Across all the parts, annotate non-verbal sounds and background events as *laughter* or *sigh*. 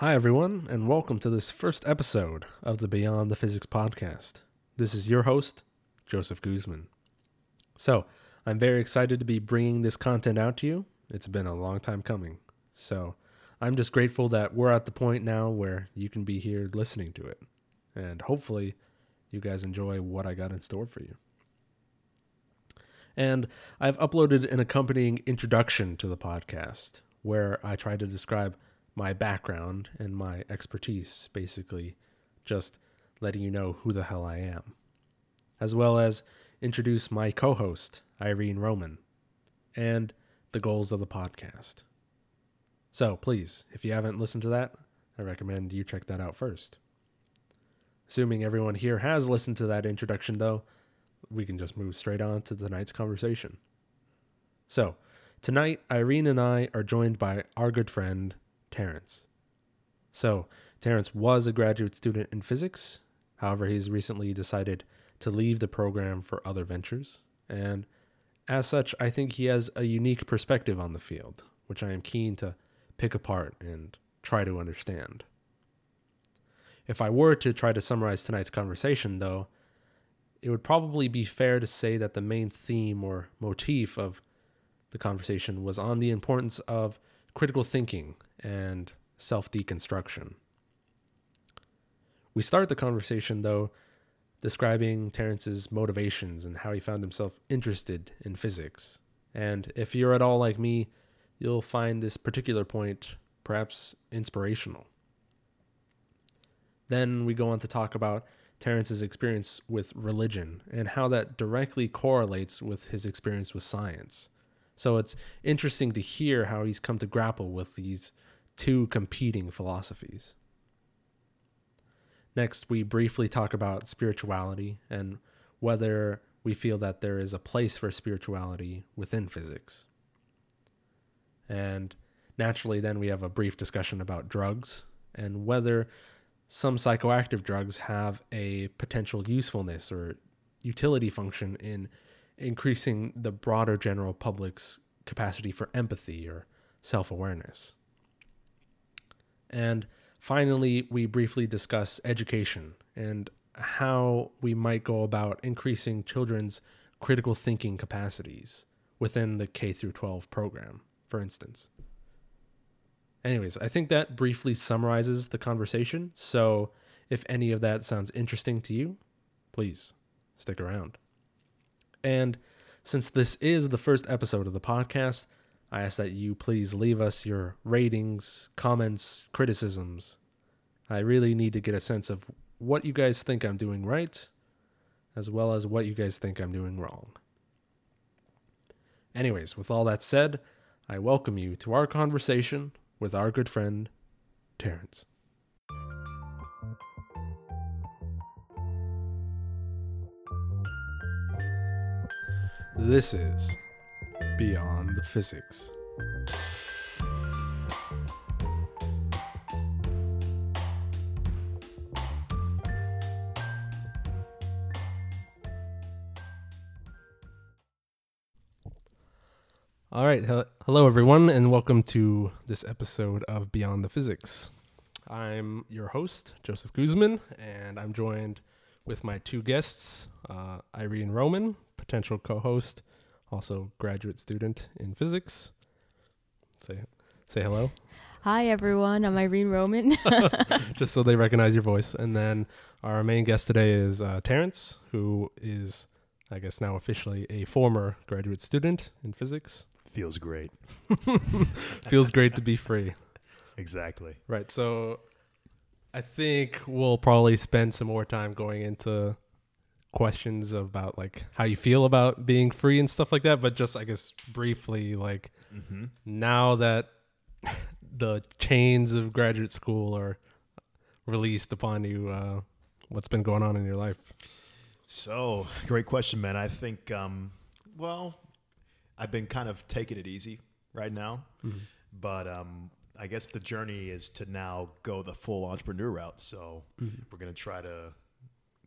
Hi, everyone, and welcome to this first episode of the Beyond the Physics podcast. This is your host, Joseph Guzman. So, I'm very excited to be bringing this content out to you. It's been a long time coming. So, I'm just grateful that we're at the point now where you can be here listening to it. And hopefully, you guys enjoy what I got in store for you. And I've uploaded an accompanying introduction to the podcast where I try to describe my background and my expertise, basically, just letting you know who the hell I am, as well as introduce my co host, Irene Roman, and the goals of the podcast. So please, if you haven't listened to that, I recommend you check that out first. Assuming everyone here has listened to that introduction, though, we can just move straight on to tonight's conversation. So, tonight, Irene and I are joined by our good friend, Terrence. So, Terrence was a graduate student in physics. However, he's recently decided to leave the program for other ventures. And as such, I think he has a unique perspective on the field, which I am keen to pick apart and try to understand. If I were to try to summarize tonight's conversation, though, it would probably be fair to say that the main theme or motif of the conversation was on the importance of critical thinking and self deconstruction. We start the conversation, though, describing Terrence's motivations and how he found himself interested in physics. And if you're at all like me, you'll find this particular point perhaps inspirational. Then we go on to talk about Terrence's experience with religion and how that directly correlates with his experience with science. So it's interesting to hear how he's come to grapple with these two competing philosophies. Next, we briefly talk about spirituality and whether we feel that there is a place for spirituality within physics. And naturally, then we have a brief discussion about drugs and whether some psychoactive drugs have a potential usefulness or utility function in increasing the broader general public's capacity for empathy or self awareness. And finally, we briefly discuss education and how we might go about increasing children's critical thinking capacities within the K through 12 program, for instance. Anyways, I think that briefly summarizes the conversation. So if any of that sounds interesting to you, please stick around. And since this is the first episode of the podcast, I ask that you please leave us your ratings, comments, criticisms. I really need to get a sense of what you guys think I'm doing right, as well as what you guys think I'm doing wrong. Anyways, with all that said, I welcome you to our conversation with our good friend, Terrence. This is Beyond the Physics. All right. Hello, everyone, and welcome to this episode of Beyond the Physics. I'm your host, Joseph Guzman, and I'm joined with my two guests, uh, Irene Roman, potential co host, also graduate student in physics. Say, say hello. Hi, everyone. I'm Irene Roman. *laughs* *laughs* Just so they recognize your voice. And then our main guest today is uh, Terrence, who is, I guess, now officially a former graduate student in physics. Feels great. *laughs* Feels great to be free. Exactly. Right. So I think we'll probably spend some more time going into questions about like how you feel about being free and stuff like that. But just I guess briefly, like mm-hmm. now that *laughs* the chains of graduate school are released upon you, uh, what's been going on in your life? So great question, man. I think, um, well, I've been kind of taking it easy right now, mm-hmm. but um, I guess the journey is to now go the full entrepreneur route. So mm-hmm. we're gonna try to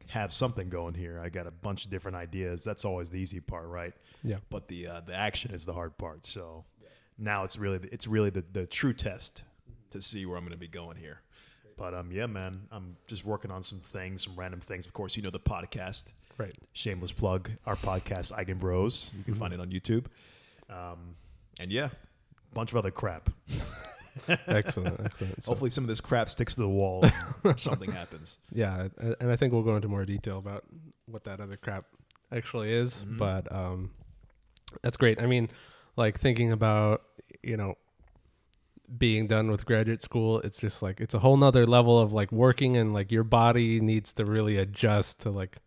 have something going here. I got a bunch of different ideas. That's always the easy part, right? Yeah. But the uh, the action is the hard part. So yeah. now it's really it's really the the true test to see where I'm going to be going here. But um, yeah, man, I'm just working on some things, some random things. Of course, you know the podcast. Right. Shameless plug. Our podcast, Eigen Bros. You can find it on YouTube. Um, and yeah, a bunch of other crap. *laughs* *laughs* Excellent. Excellent. So, Hopefully, some of this crap sticks to the wall. and *laughs* something happens. yeah, and I think we'll go into more detail about what that other crap actually is. Mhm. But um, that's great. I mean, like thinking about you know being done with graduate school, it's just like it's a whole nother level of like working and like your body needs to really adjust to like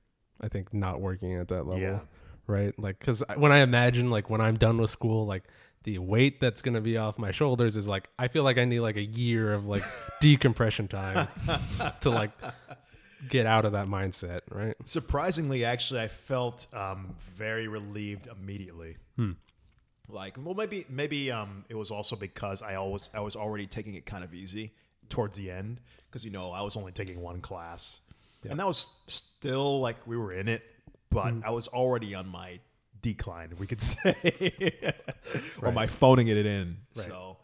I think not working at that level. Yeah. right? Like, because when I imagine, like, when I'm done with school, like, the weight that's gonna be off my shoulders is like, I feel like I need like a year of like *laughs* decompression time to like get out of that mindset, right? Surprisingly, actually, I felt um, very relieved immediately. Hmm. Like, well, maybe maybe um, it was also because I always I was already taking it kind of easy towards the end because you know I was only taking one class, Yeah. and that was still like we were in it, but I was already on my decline, we could *laughs* say, or Right. my phoning it in. Right. So,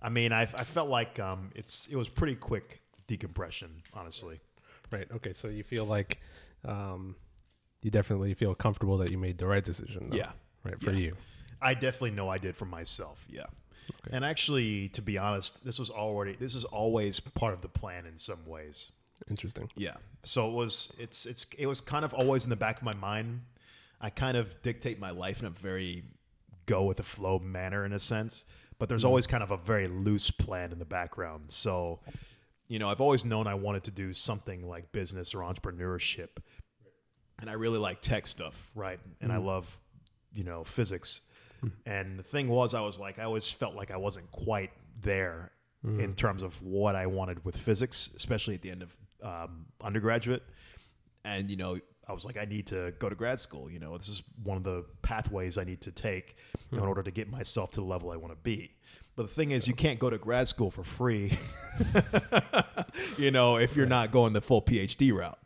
I mean, I, I felt like um, it's it was pretty quick decompression, honestly. Right. Okay. So you feel like, um, you definitely feel comfortable that you made the right decision. though, Yeah. Right. For Yeah. you. I definitely know I did for myself. Yeah. Okay. And actually, to be honest, this was already this is always part of the plan in some ways. Interesting. Yeah. So it was it's it's it was kind of always in the back of my mind. I kind of dictate my life in a very go with the flow manner in a sense, but there's mm. always kind of a very loose plan in the background. So, you know, I've always known I wanted to do something like business or entrepreneurship. And I really like tech stuff, right? And I mm. love, you know, physics. Hmm. And the thing was, I was like, I always felt like I wasn't quite there hmm. in terms of what I wanted with physics, especially at the end of um, undergraduate. And, you know, I was like, I need to go to grad school. You know, this is one of the pathways I need to take in hmm. order to get myself to the level I want to be. But the thing is, you can't go to grad school for free, *laughs* you know, if you're not going the full PhD route.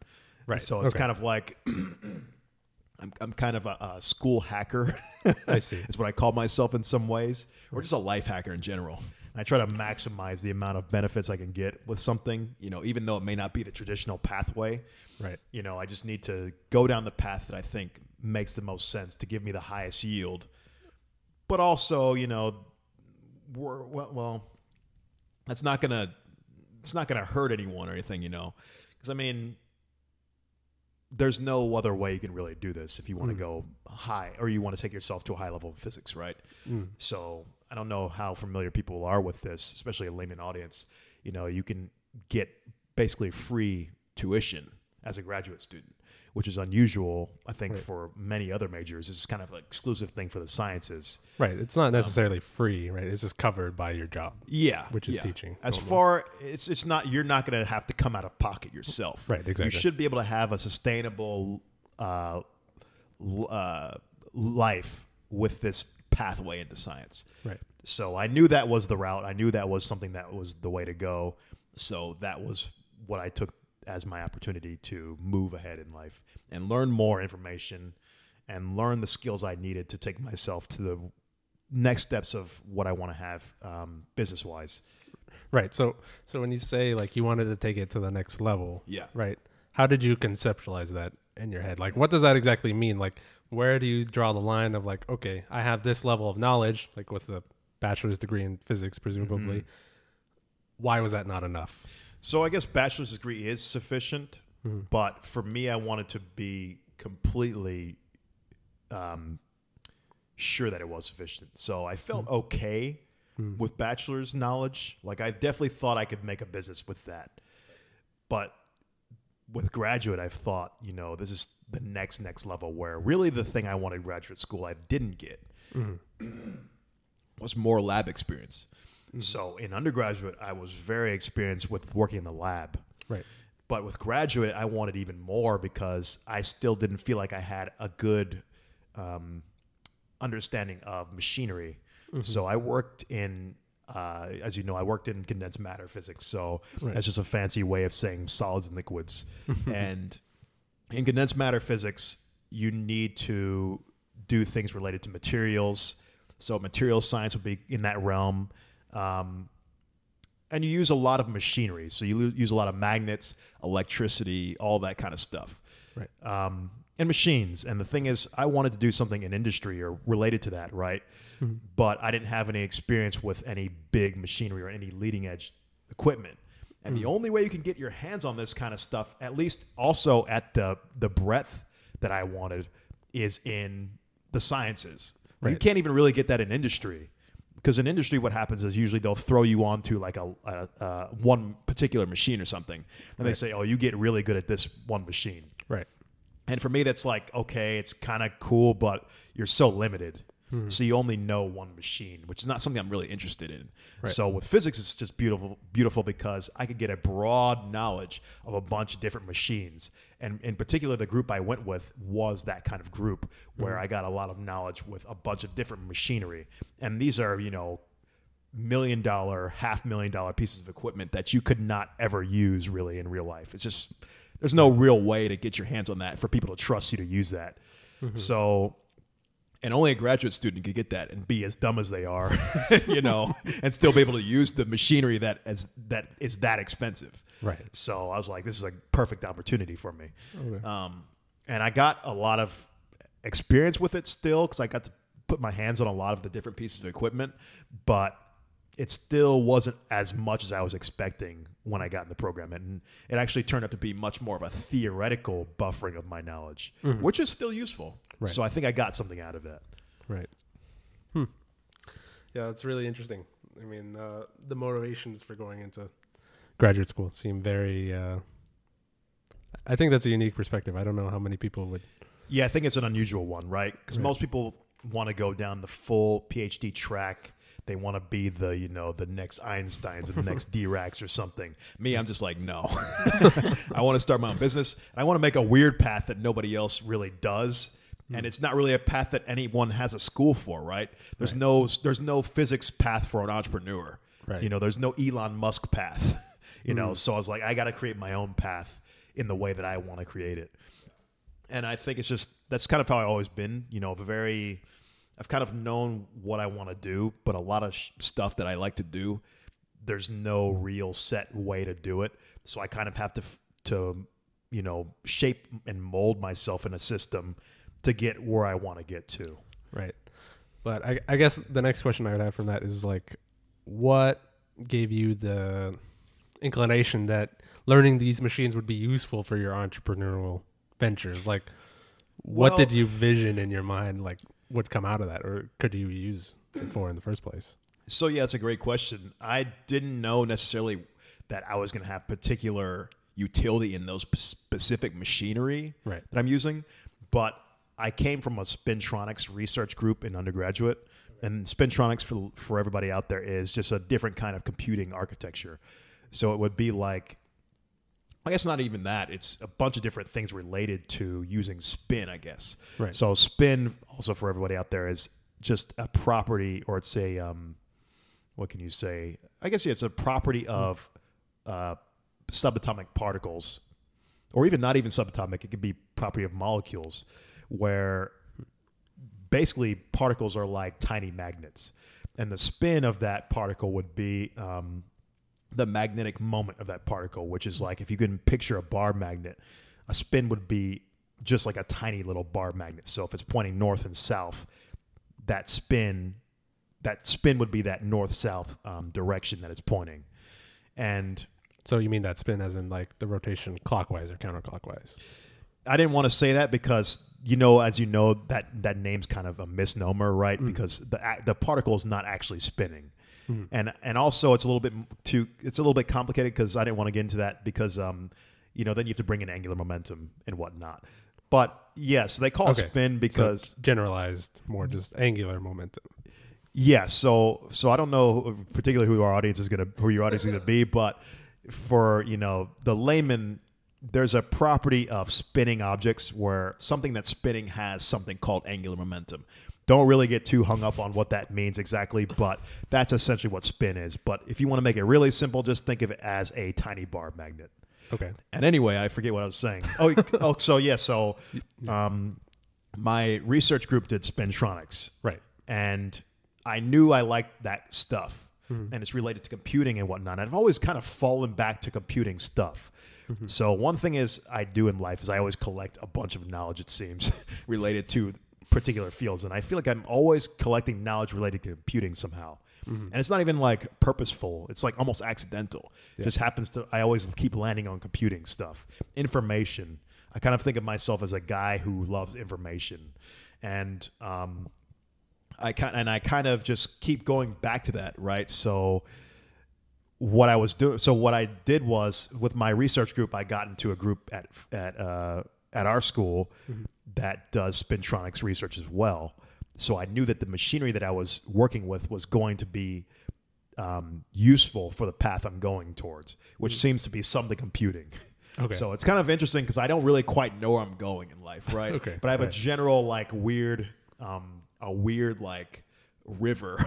Right. So it's Okay. kind of like *clears throat* I'm, I'm kind of a, a school hacker. *laughs* I see. It's what I call myself in some ways, or just a life hacker in general. I try to maximize the amount of benefits I can get with something, you know, even though it may not be the traditional pathway. Right. You know, I just need to go down the path that I think makes the most sense to give me the highest yield. But also, you know, we're, well, well, that's not gonna it's not gonna hurt anyone or anything, you know, because I mean, there's no other way you can really do this if you want to go high or you want to take yourself to a high level of physics, right? Mm. So I don't know how familiar people are with this, especially a layman audience. You know, you can get basically free tuition as a graduate student, which is unusual, I think, Right. for many other majors. It's kind of an exclusive thing for the sciences. Right. It's not necessarily free, right? It's just covered by your job. Yeah, Which is yeah. teaching, As normally. far it's it's not you're not going to have to come out of pocket yourself. Right, exactly. You should be able to have a sustainable uh, uh, life with this pathway into science. Right. So I knew that was the route. I knew that was something that was the way to go. So that was what I took as my opportunity to move ahead in life and learn more information and learn the skills I needed to take myself to the next steps of what I want to have um, business wise. Right. So so when you say like you wanted to take it to the next level, Yeah. right? How did you conceptualize that in your head? Like what does that exactly mean? Like where do you draw the line of like okay, I have this level of knowledge like with the bachelor's degree in physics presumably. Why was that not enough? So I guess bachelor's degree is sufficient, mm-hmm. but for me, I wanted to be completely um, sure that it was sufficient. So I felt mm-hmm. okay mm-hmm. with bachelor's knowledge. Like I definitely thought I could make a business with that, but with graduate, I've thought, you know, this is the next next level where really the thing I wanted graduate school I didn't get *clears throat* was more lab experience. So in undergraduate, I was very experienced with working in the lab. Right. But with graduate, I wanted even more because I still didn't feel like I had a good um, understanding of machinery. So I worked in, uh, as you know, I worked in condensed matter physics. So Right. that's just a fancy way of saying solids and liquids. *laughs* and in condensed matter physics, you need to do things related to materials. So material science would be in that realm. Um, and you use a lot of machinery. So you use a lot of magnets, electricity, all that kind of stuff. Right. Um, and machines. And the thing is, I wanted to do something in industry or related to that, right? But I didn't have any experience with any big machinery or any leading edge equipment. And the only way you can get your hands on this kind of stuff, at least also at the the breadth that I wanted, is in the sciences. You can't even really get that in industry because in industry what happens is usually they'll throw you onto like a, a, a one particular machine or something. And they say oh you get really good at this one machine. Right. and for me that's like okay it's kind of cool but you're so limited. Hmm. So you only know one machine which is not something i'm really interested in. Right. so with physics it's just beautiful beautiful because i could get a broad knowledge of a bunch of different machines and in particular the group i went with was that kind of group where mm-hmm. i got a lot of knowledge with a bunch of different machinery. And these are you know million dollar half million dollar pieces of equipment that you could not ever use really in real life. It's just there's no real way to get your hands on that for people to trust you to use that. Mm-hmm. So and only a graduate student could get that and be as dumb as they are, *laughs* you know, *laughs* and still be able to use the machinery that as that is that expensive. Right. So I was like, this is a perfect opportunity for me. Okay. Um, and I got a lot of experience with it still because I got to put my hands on a lot of the different pieces of equipment, but it still wasn't as much as I was expecting when I got in the program. And it actually turned out to be much more of a theoretical buffering of my knowledge, which is still useful. Right. So I think I got something out of that. Right. Hmm. Yeah, it's really interesting. I mean, uh, the motivations for going into graduate school seem very. Uh, I think that's a unique perspective. I don't know how many people would. Yeah, I think it's an unusual one, right? Because Right. most people want to go down the full PhD track. They want to be the, you know, the next Einsteins or the next *laughs* Diracs or something. Me, I'm just like, no. *laughs* *laughs* I want to start my own business. And I want to make a weird path that nobody else really does. And it's not really a path that anyone has a school for, right? There's Right. no there's no physics path for an entrepreneur. Right. You know, there's no Elon Musk path. You know, Mm. so I was like, I got to create my own path in the way that I want to create it and I think it's just that's kind of how I've always been. You know, a very I've kind of known what I want to do, but a lot of sh- stuff that I like to do, there's no real set way to do it. So I kind of have to f- to you know shape and mold myself in a system to get where I want to get to. Right. But I, I guess the next question I would have from that is like, what gave you the inclination that learning these machines would be useful for your entrepreneurial ventures? Like, what Well- did you vision in your mind? Like, would come out of that, or could you use it for in the first place? So yeah, it's a great question. I didn't know necessarily that I was going to have particular utility in those p- specific machinery Right. that I'm using, but I came from a Spintronics research group in undergraduate, and Spintronics for for everybody out there is just a different kind of computing architecture. So it would be like I guess not even that. It's a bunch of different things related to using spin, I guess. Right. So spin, also for everybody out there, is just a property, or it's a um, what can you say? I guess yeah, it's a property of uh, subatomic particles, or even not even subatomic. It could be property of molecules, where basically particles are like tiny magnets, and the spin of that particle would be um, the magnetic moment of that particle, which is like if you can picture a bar magnet, a spin would be just like a tiny little bar magnet. So if it's pointing north and south, that spin, that spin would be that north south um, direction that it's pointing. And So you mean that spin as in like the rotation clockwise or counterclockwise? I didn't want to say that because you know, as you know, that that name's kind of a misnomer, right? Mm. Because the the particle is not actually spinning, Mm. and and also it's a little bit too it's a little bit complicated because I didn't want to get into that because um you know then you have to bring in angular momentum and whatnot. But yes, they call Okay. it spin because it's generalized, more just angular momentum. Yeah, so so I don't know particularly who our audience is gonna who your audience is gonna be, but for you know the layman, there's a property of spinning objects where something that's spinning has something called angular momentum. Don't really get too hung up on what that means exactly, but that's essentially what spin is. But if you want to make it really simple, just think of it as a tiny bar magnet. Okay. And anyway, I forget what I was saying. Oh, *laughs* oh, so yeah, so um, my research group did spintronics, Right. and I knew I liked that stuff. and it's related to computing and whatnot. And I've always kind of fallen back to computing stuff. So one thing is I do in life is I always collect a bunch of knowledge. It seems *laughs* related to particular fields, and I feel like I'm always collecting knowledge related to computing somehow. And it's not even like purposeful. It's like almost accidental. It just happens to. I always keep landing on computing stuff, information. I kind of think of myself as a guy who loves information, and um, I kind and I kind of just keep going back to that, right? So what I was doing, so what I did was with my research group, I got into a group at at uh, at our school that does spintronics research as well. So I knew that the machinery that I was working with was going to be um, useful for the path I'm going towards, which seems to be something computing. Okay. So it's kind of interesting because I don't really quite know where I'm going in life, right? Okay, But I have right. a general like weird, um, a weird like river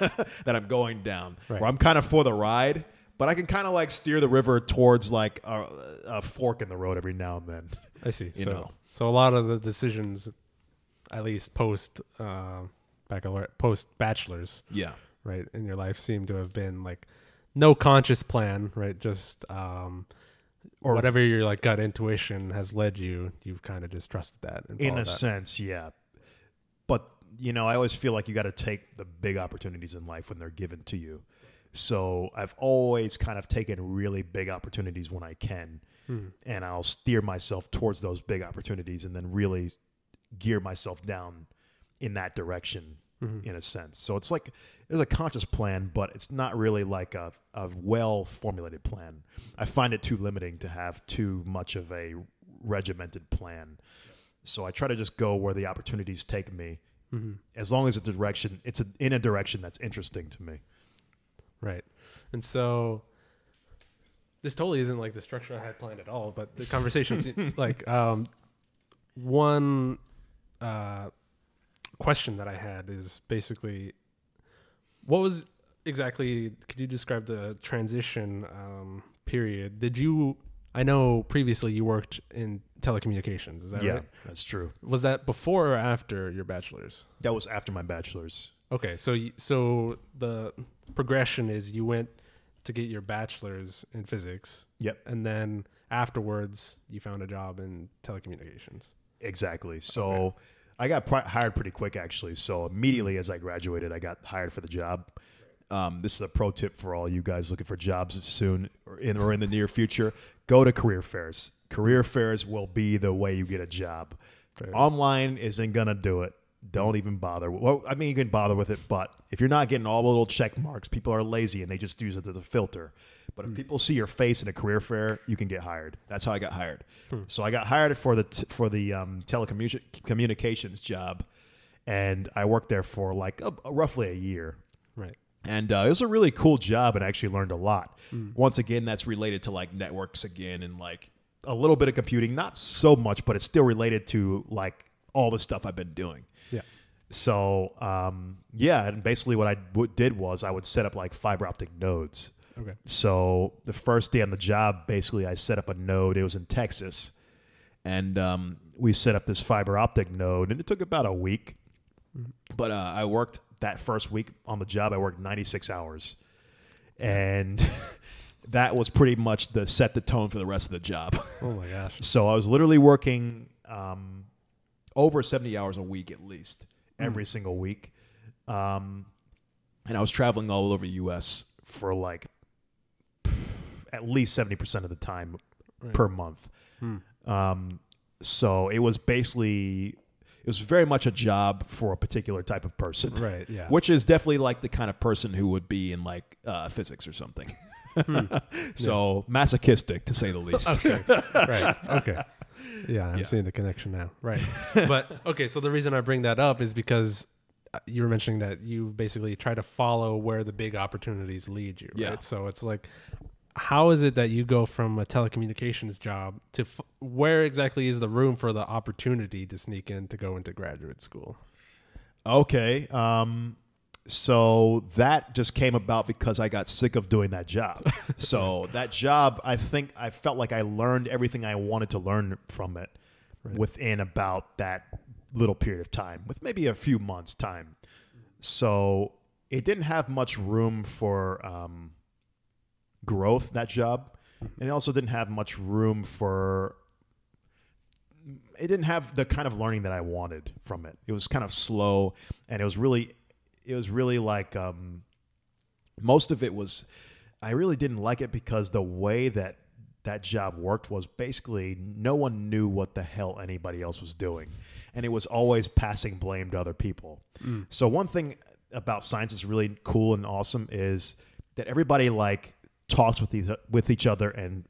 *laughs* that I'm going down, Right. where I'm kind of for the ride, but I can kind of like steer the river towards like a, a fork in the road every now and then. I see. You so, know. so a lot of the decisions, at least post uh, baccalaureate, post bachelor's, Yeah. right, in your life seem to have been like no conscious plan, right? Just um, Or- whatever your like gut intuition has led you, you've kind of just trusted that. And in a that. sense, yeah. But you know, I always feel like you got to take the big opportunities in life when they're given to you. So I've always kind of taken really big opportunities when I can, And I'll steer myself towards those big opportunities, and then really gear myself down in that direction. Mm-hmm. In a sense, so it's like there's a conscious plan, but it's not really like a, a well formulated plan. I find it too limiting to have too much of a regimented plan. So I try to just go where the opportunities take me, Mm-hmm. as long as it's a direction. It's a, in a direction that's interesting to me. Right. And so this totally isn't like the structure I had planned at all, but the conversation *laughs* like um one uh question that I had is basically what was exactly could you describe the transition um period? Did you I know previously you worked in telecommunications, is that yeah, right? that's true. Was that before or after your bachelor's? That was after my bachelor's. Okay, so so the progression is you went to get your bachelor's in physics, Yep, and then afterwards you found a job in telecommunications. exactly. So I got pri- hired pretty quick, actually. So immediately as I graduated, I got hired for the job. Um, this is a pro tip for all you guys looking for jobs soon or in or in the near future. Go to career fairs. Career fairs will be the way you get a job. Fair. Online isn't gonna do it. Don't even bother. Well, I mean, you can bother with it, but if you're not getting all the little check marks, people are lazy and they just use it as a filter. But if people see your face in a career fair, you can get hired. That's how I got hired. So I got hired for the t- for the um, telecommunications job, and I worked there for like a, roughly a year. Right. And uh, it was a really cool job, and I actually learned a lot. Once again, that's related to like networks again, and like a little bit of computing, not so much, but it's still related to like all the stuff I've been doing. So um, yeah, and basically what I w- did was I would set up like fiber optic nodes. Okay. So the first day on the job, basically, I set up a node. It was in Texas, and um, we set up this fiber optic node, and it took about a week. But uh, I worked that first week on the job. I worked 96 hours, and *laughs* that was pretty much the set the tone for the rest of the job. *laughs* Oh my gosh. So I was literally working um, over 70 hours a week at least every single week. Um, and I was traveling all over the U.S. for like at least 70% of the time Right. per month. Um, so it was basically, it was very much a job for a particular type of person. Right. Yeah. Which is definitely like the kind of person who would be in like uh, physics or something. *laughs* so masochistic to say the *laughs* least. okay. right. Okay. Yeah, I'm Yeah. seeing the connection now. Right. *laughs* but okay, so the reason I bring that up is because uh, you were mentioning that you basically try to follow where the big opportunities lead you. Right. Yeah. So it's like, how is it that you go from a telecommunications job to f- where exactly is the room for the opportunity to sneak in to go into graduate school? Okay. Um, so that just came about because I got sick of doing that job. *laughs* so that job, I think I felt like I learned everything I wanted to learn from it within about that little period of time, with maybe a few months' time. So it didn't have much room for um, growth that job, and it also didn't have much room for. It didn't have the kind of learning that I wanted from it. It was kind of slow, and it was really, it was really like um, most of it was. I really didn't like it because the way that that job worked was basically no one knew what the hell anybody else was doing, and it was always passing blame to other people. So one thing about science is really cool and awesome is that everybody like talks with each with each other and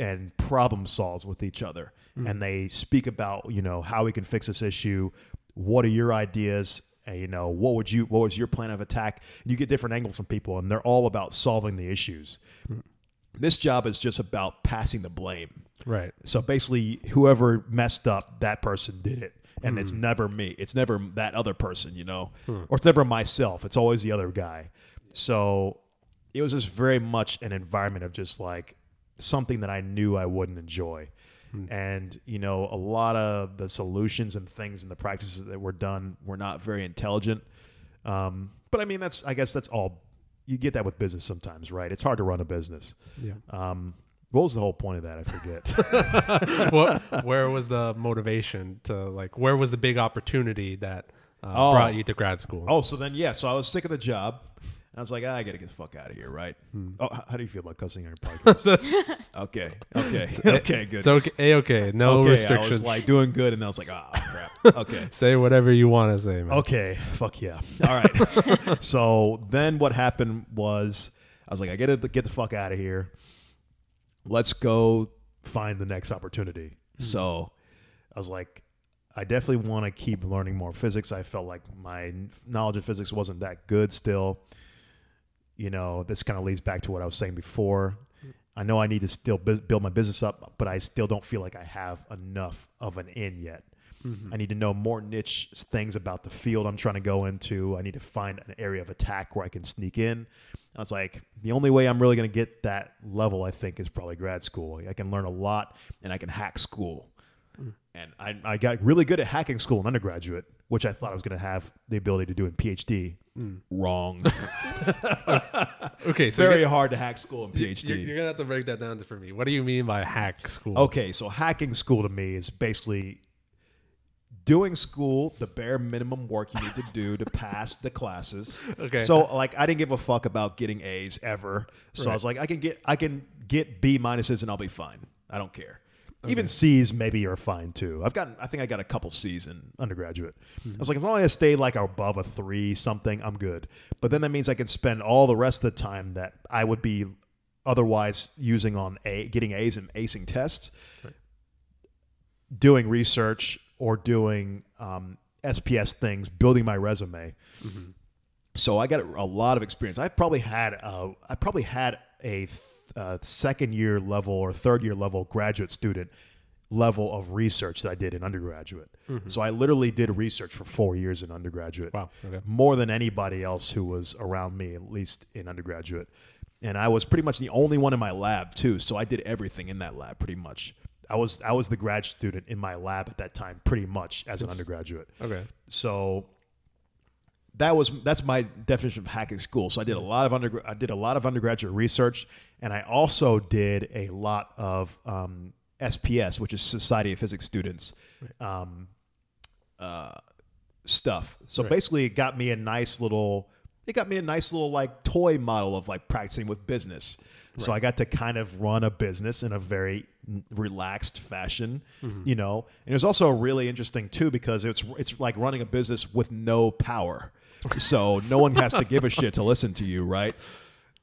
and problem solves with each other. And they speak about you know how we can fix this issue. What are your ideas and, you know what would you what was your plan of attack you get different angles from people and they're all about solving the issues this job is just about passing the blame Right. so basically, whoever messed up, that person did it. And it's hmm. never me. It's never that other person, you know? Hmm. Or it's never myself. It's always the other guy. So it was just very much an environment of just like something that I knew I wouldn't enjoy. And, you know, a lot of the solutions and things and the practices that were done were not very intelligent. Um, but I mean, that's, I guess that's all. You get that with business sometimes, right? It's hard to run a business. Yeah. Um, what was the whole point of that? I forget. *laughs* *laughs* well, where was the motivation to like? Where was the big opportunity that uh, Oh. brought you to grad school? Oh, so then yeah, so I was sick of the job, and I was like, ah, I gotta get the fuck out of here, right? Oh, h- how do you feel about cussing on your *laughs* podcast? Okay, okay, *laughs* okay, good. it's okay. A-okay. No okay, restrictions. I was like doing good, and then I was like, ah, crap. *laughs* Okay, Say whatever you want to say, man. okay, fuck yeah. All right. so then what happened was, I was like, I gotta get the fuck out of here. Let's go find the next opportunity. So I was like, I definitely want to keep learning more physics. I felt like my knowledge of physics wasn't that good still. You know, this kind of leads back to what I was saying before. I know I need to still build my business up, but I still don't feel like I have enough of an in yet. Mm-hmm. I need to know more niche things about the field I'm trying to go into. I need to find an area of attack where I can sneak in. I was like, the only way I'm really going to get that level, I think, is probably grad school. I can learn a lot and I can hack school. Mm. And I, I got really good at hacking school in undergraduate, which I thought I was going to have the ability to do in PhD. Hmm. Wrong. *laughs* Okay, so Very you're, hard to hack school in PhD. you're, you're gonna have to break that down for me. What do you mean by hack school? Okay, so hacking school to me is basically doing school the bare minimum work you need to do to pass the classes. Okay. So like I didn't give a fuck about getting A's ever. So I was like I can get I can get B minuses and I'll be fine. I don't care. Even C's maybe are fine too. I've gotten I think I got a couple C's in undergraduate. I was like as long as I stay like above a 3 something, I'm good. But then that means I can spend all the rest of the time that I would be otherwise using on A getting A's and acing tests doing research or doing um, SPS things, building my resume. So I got a lot of experience. I probably had uh, I probably had a uh, second year level or third year level graduate student level of research that I did in undergraduate. So I literally did research for four years in undergraduate Wow. Okay. more than anybody else who was around me, at least in undergraduate. And I was pretty much the only one in my lab too, so I did everything in that lab pretty much. I was I was the grad student in my lab at that time, pretty much as an undergraduate. Okay. So that was that's my definition of hacking school. So I did a lot of under I did a lot of undergraduate research, and I also did a lot of um, SPS, which is Society of Physics Students, um, uh, stuff. So Right. basically, it got me a nice little. It got me a nice little like toy model of like practicing with business. So I got to kind of run a business in a very relaxed fashion, you know. And it was also really interesting too because it's it's like running a business with no power. So no one has to give a shit to *laughs* listen to you, right?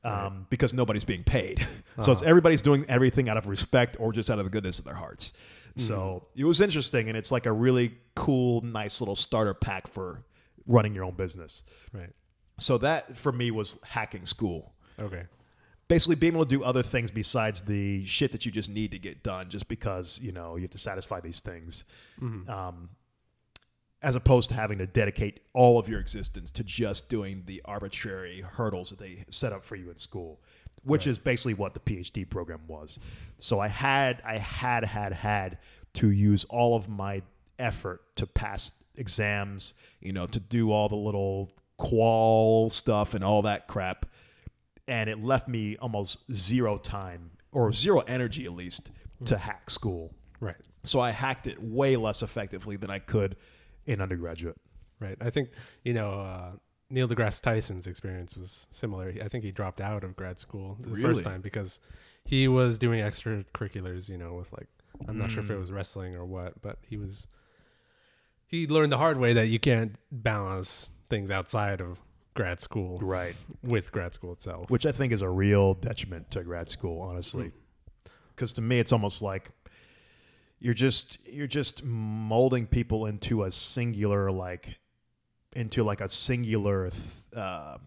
Um, because nobody's being paid. *laughs* So it's everybody's doing everything out of respect or just out of the goodness of their hearts. So it was interesting, and it's like a really cool, nice little starter pack for running your own business. Right. So that for me was hacking school. Okay. Basically, being able to do other things besides the shit that you just need to get done, just because you know you have to satisfy these things, um, as opposed to having to dedicate all of your existence to just doing the arbitrary hurdles that they set up for you in school, which is basically what the PhD program was. So I had, I had, had, had to use all of my effort to pass exams, you know, to do all the little qual stuff and all that crap, and it left me almost zero time or zero energy at least to mm. hack school. Right. So I hacked it way less effectively than I could in undergraduate. Right. I think you know uh, Neil deGrasse Tyson's experience was similar. I think he dropped out of grad school the Really? first time because he was doing extracurriculars. You know, with like I'm not sure if it Mm. was wrestling or what, but he was. He learned the hard way that you can't balance things outside of grad school Right. with grad school itself. Which I think is a real detriment to grad school, honestly. Because to me, it's almost like you're just you're just molding people into a singular like into like a singular uh,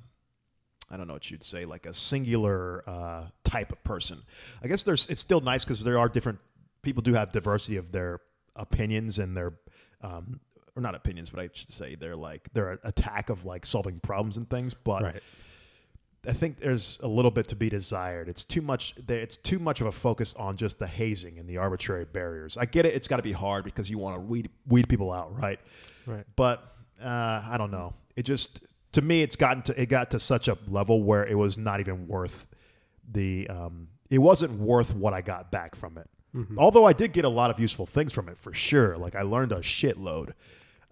I don't know what you'd say like a singular uh, type of person. I guess there's it's still nice because there are different people do have diversity of their opinions and their um, or not opinions, but I should say their like their attack of like solving problems and things. But right. I think there's a little bit to be desired. It's too much. It's too much of a focus on just the hazing and the arbitrary barriers. I get it. It's got to be hard because you want to weed weed people out, right? Right. But uh, I don't know. It just to me, it's gotten to it got to such a level where it was not even worth the. Um, it wasn't worth what I got back from it. Although I did get a lot of useful things from it for sure. Like I learned a shitload,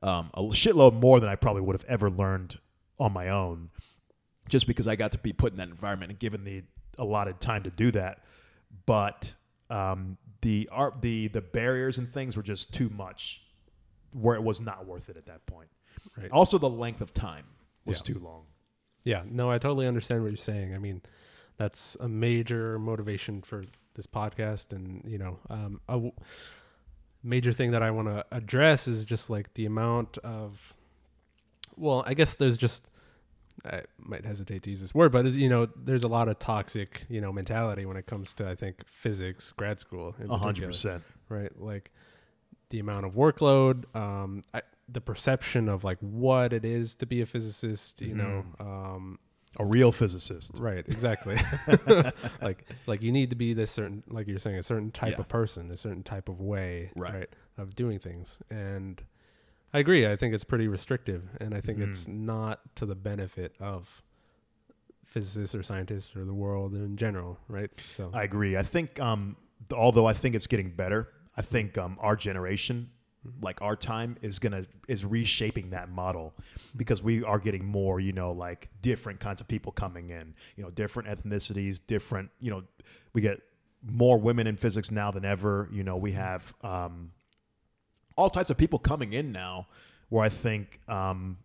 um, a shitload more than I probably would have ever learned on my own just because I got to be put in that environment and given the allotted time to do that. But um, the art, the the barriers and things were just too much, where it was not worth it at that point. Right. Also, the length of time was Yeah. too long. Yeah, no, I totally understand what you're saying. I mean, that's a major motivation for this podcast, and you know, um, a w- major thing that I want to address is just like the amount of. Well, I guess there's just. I might hesitate to use this word, but you know, there's a lot of toxic, you know, mentality when it comes to I think physics, grad school, A hundred percent. right? Like the amount of workload, um, I, the perception of like what it is to be a physicist, you know, Mm-hmm. um, A real physicist. right? Exactly. *laughs* *laughs* like like you need to be this certain, like you're saying, a certain type Yeah. of person, a certain type of way, Right. of doing things, and I agree. I think it's pretty restrictive, and I think Mhm. it's not to the benefit of physicists or scientists or the world in general, right? So I agree. I think, um, although I think it's getting better, I think um, our generation, like our time, is gonna is reshaping that model because we are getting more, you know, like different kinds of people coming in, you know, different ethnicities, different, you know, we get more women in physics now than ever. You know, we have um, all types of people coming in now, where I think um,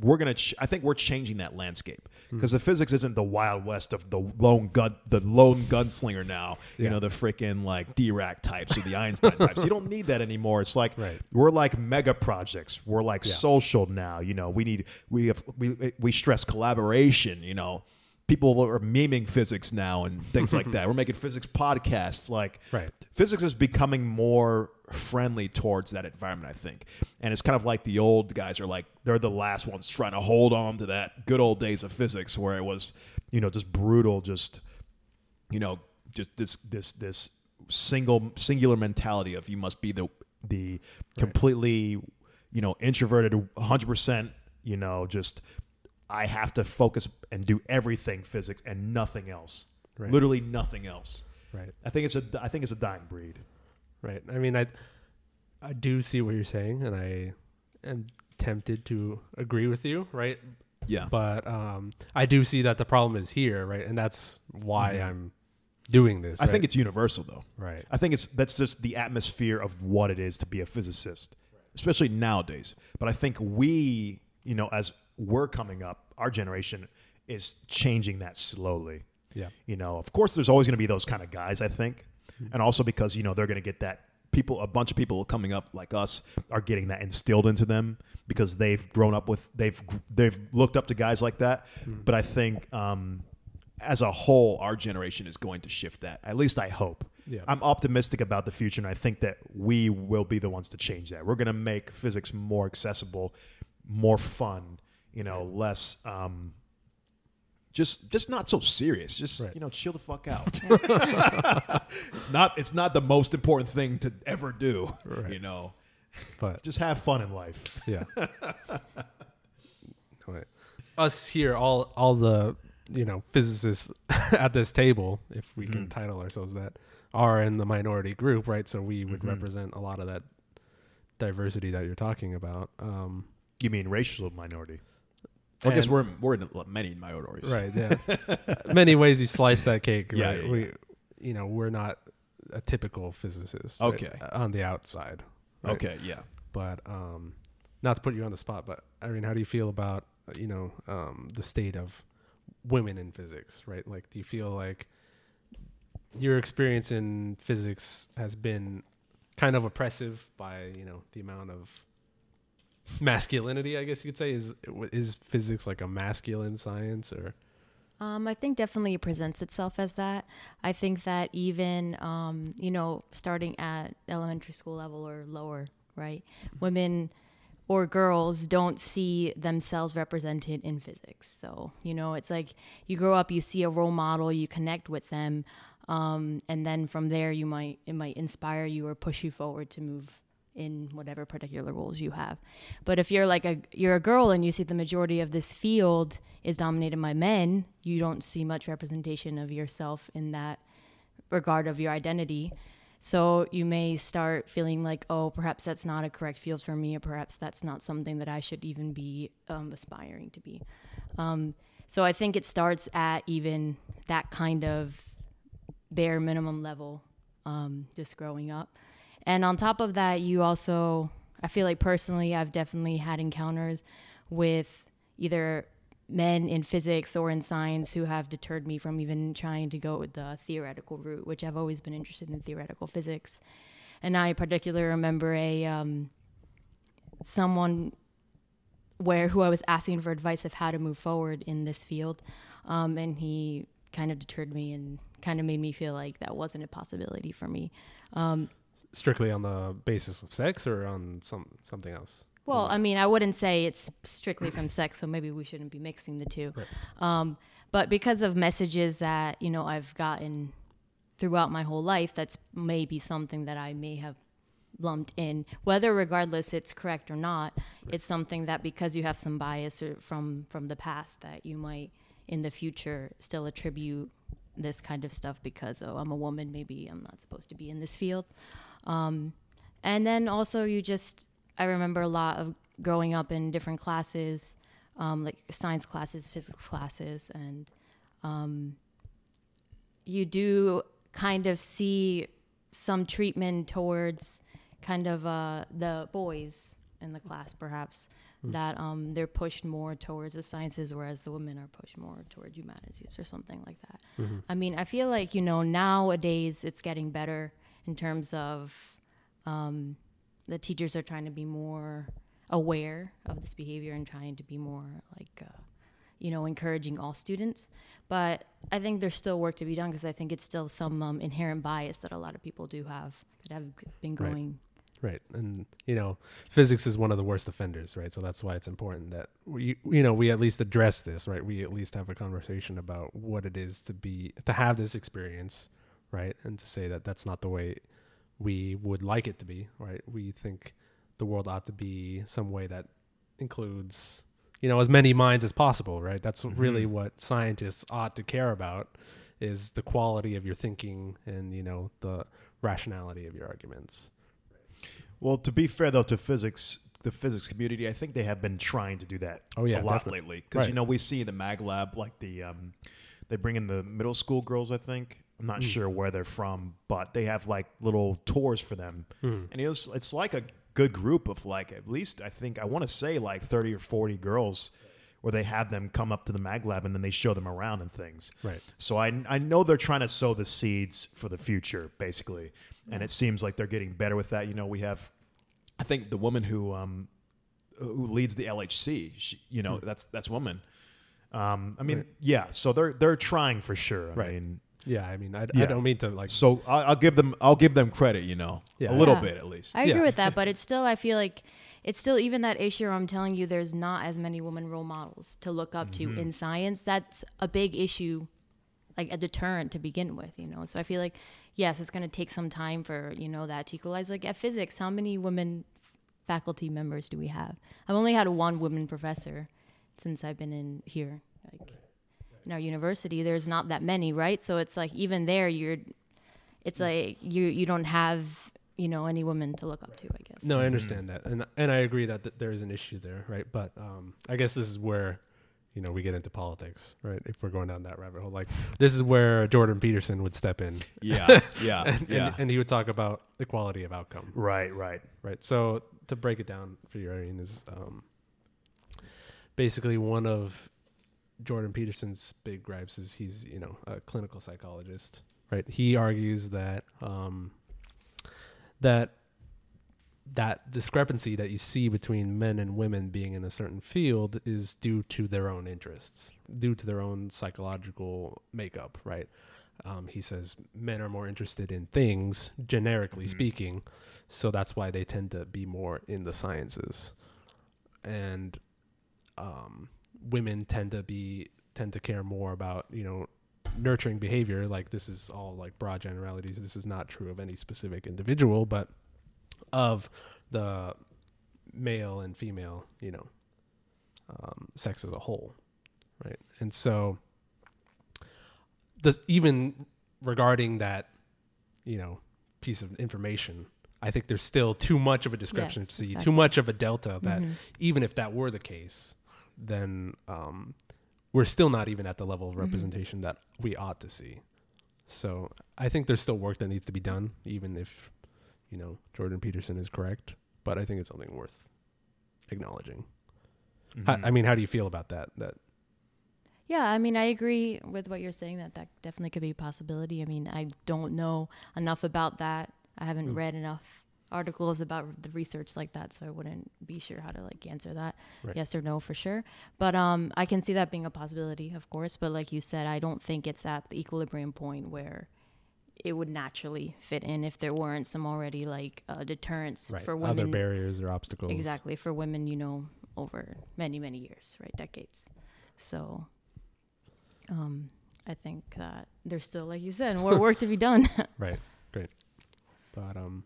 we're gonna. Ch- I think we're changing that landscape because the physics isn't the wild west of the lone gun, the lone gunslinger now. You know, the freaking like Dirac types or the Einstein types. You don't need that anymore. It's like Right. we're like mega projects. We're like Yeah. social now. You know, we need we have we we stress collaboration. You know. People are memeing physics now and things like *laughs* that. We're making physics podcasts. Like, Right. physics is becoming more friendly towards that environment, I think. And it's kind of like the old guys are like they're the last ones trying to hold on to that good old days of physics where it was, you know, just brutal, just you know, just this this this single singular mentality of you must be the the completely, you know, introverted 100%, you know, just I have to focus and do everything physics and nothing else. Right. Literally nothing else. right. I think it's a I think it's a dying breed. Right. I mean, I I do see what you're saying, and I am tempted to agree with you, right? Yeah. But um, I do see that the problem is here, right? And that's why Mhm. I'm doing this. I think it's universal though. right. I think it's that's just the atmosphere of what it is to be a physicist, especially nowadays. But I think we, you know, as we're coming up, our generation is changing that slowly. Yeah. You know, of course, there's always going to be those kind of guys. I think, Mm-hmm. and also because you know they're going to get that people, a bunch of people coming up like us are getting that instilled into them because they've grown up with they've they've looked up to guys like that. Mm-hmm. But I think. um as a whole, our generation is going to shift that. At least I hope. Yeah. I'm optimistic about the future, and I think that we will be the ones to change that. We're going to make physics more accessible, more fun. You know, less. Um, just, just not so serious. Just Right. you know, chill the fuck out. *laughs* *laughs* it's not. It's not the most important thing to ever do. Right. You know, But just have fun in life. yeah. *laughs* Right. us here, all all the you know physicists at this table, if we Mm-hmm. can title ourselves that, are in the minority group, right? So we would Mhm. represent a lot of that diversity that you're talking about. Um, You mean racial minority? I guess we're we're in many minorities. right. *laughs* Yeah, many ways you slice that cake. Yeah, right? yeah, we, you know, we're not a typical physicist. right, Okay. on the outside. right? Okay. Yeah. but um, not to put you on the spot, but Irene, how do you feel about you know um, the state of women in physics? Right, like, do you feel like your experience in physics has been kind of oppressive by you know the amount of masculinity? I guess you could say is is physics like a masculine science or Um, I think definitely it presents itself as that. I think that even, um, you know, starting at elementary school level or lower, right? Women or girls don't see themselves represented in physics. So, you know, it's like you grow up, you see a role model, you connect with them, um, and then from there, you might it might inspire you or push you forward to move in whatever particular roles you have. But if you're like a you're a girl and you see the majority of this field is dominated by men, you don't see much representation of yourself in that regard of your identity. So you may start feeling like, oh, perhaps that's not a correct field for me, or perhaps that's not something that I should even be um, aspiring to be. Um, so I think it starts at even that kind of bare minimum level, um, just growing up. And on top of that, you also, I feel like personally, I've definitely had encounters with either men in physics or in science who have deterred me from even trying to go with the theoretical route, which I've always been interested in theoretical physics. And I particularly remember a um, someone where who I was asking for advice of how to move forward in this field, um, and he kind of deterred me and kind of made me feel like that wasn't a possibility for me. Um, strictly on the basis of sex or on some something else? Well, I mean, I wouldn't say it's strictly from sex, so maybe we shouldn't be mixing the two. Right. Um, but because of messages that you know I've gotten throughout my whole life, that's maybe something that I may have lumped in. Whether, regardless, it's correct or not, it's something that because you have some bias or from from the past that you might in the future still attribute this kind of stuff because oh I'm a woman, maybe I'm not supposed to be in this field. Um, and then also you just I remember a lot of growing up in different classes, um, like science classes, physics classes, and um, you do kind of see some treatment towards kind of uh, the boys in the class, perhaps that um, they're pushed more towards the sciences, whereas the women are pushed more towards humanities or something like that. I mean, I feel like you know nowadays it's getting better in terms of um, the teachers are trying to be more aware of this behavior and trying to be more like uh, you know encouraging all students but i think there's still work to be done because i think it's still some um, inherent bias that a lot of people do have that have been Right. going Right. And, you know, physics is one of the worst offenders, right? So that's why it's important that we, you know, we at least address this, right? We at least have a conversation about what it is to be, to have this experience, right? And to say that that's not the way we would like it to be, right? We think the world ought to be some way that includes, you know, as many minds as possible, right? That's really what scientists ought to care about is the quality of your thinking and, you know, the rationality of your arguments. Well, to be fair though to physics, the physics community, I think they have been trying to do that Oh, yeah, a lot definitely. lately. Because you know we see in the Mag Lab like the um, they bring in the middle school girls. I think I'm not sure where they're from, but they have like little tours for them, and it was, it's like a good group of like at least I think I want to say like 30 or 40 girls. Where they have them come up to the mag lab and then they show them around and things. Right. So I, I know they're trying to sow the seeds for the future, basically, and it seems like they're getting better with that. You know, we have, I think the woman who um, who leads the LHC, she, you know, that's that's woman. Um, I mean, Right. yeah. So they're they're trying for sure. I Right. mean, Yeah, I mean, I, I don't mean to like. so I, I'll give them I'll give them credit. You know, Yeah. a little Yeah. bit at least. I agree Yeah. with that, *laughs* but it's still I feel like it's still even that issue where I'm telling you there's not as many women role models to look up Mm-hmm. to in science. That's a big issue, like a deterrent to begin with, you know. So I feel like yes, it's gonna take some time for, you know, that to equalize. Like at physics, how many women faculty members do we have? I've only had one woman professor. since I've been in here, like in our university, there's not that many, right? So it's like even there, you're, it's like you you don't have you know any women to look up to, I guess. No, I understand that, and and I agree that, that there is an issue there, right? But um, I guess this is where, you know, we get into politics, right? If we're going down that rabbit hole, like this is where Jordan Peterson would step in, Yeah, *laughs* yeah, and, yeah. and, and he would talk about equality of outcome, right, right. right? So to break it down for you, Irene, is um, basically one of Jordan Peterson's big gripes is he's you know a clinical psychologist, right? He argues that um, that that discrepancy that you see between men and women being in a certain field is due to their own interests, due to their own psychological makeup, right? Um, he says men are more interested in things, generically Mhm. speaking, so that's why they tend to be more in the sciences, and um, women tend to be tend to care more about you know nurturing behavior. Like this is all like broad generalities. This is not true of any specific individual, but of the male and female, you know, um, sex as a whole, right? And so, the even regarding that, you know, piece of information, I think there's still too much of a discrepancy, exactly. too much of a delta that Mhm. even if that were the case, then um, we're still not even at the level of Mhm. representation that we ought to see. So I think there's still work that needs to be done, even if you know Jordan Peterson is correct. But I think it's something worth acknowledging. How- Mhm. I mean, how do you feel about that? That Yeah, I mean, I agree with what you're saying that that definitely could be a possibility. I mean, I don't know enough about that. I haven't Mm. read enough articles about the research like that, so I wouldn't be sure how to like answer that, Right. yes or no for sure. But um, I can see that being a possibility, of course. But like you said, I don't think it's at the equilibrium point where it would naturally fit in if there weren't some already like uh, deterrents right? for Other barriers or obstacles. Exactly for women, you know, over many many years, right, decades. So, um, I think that there's still, like you said, more *laughs* work to be done. Right. Great. But um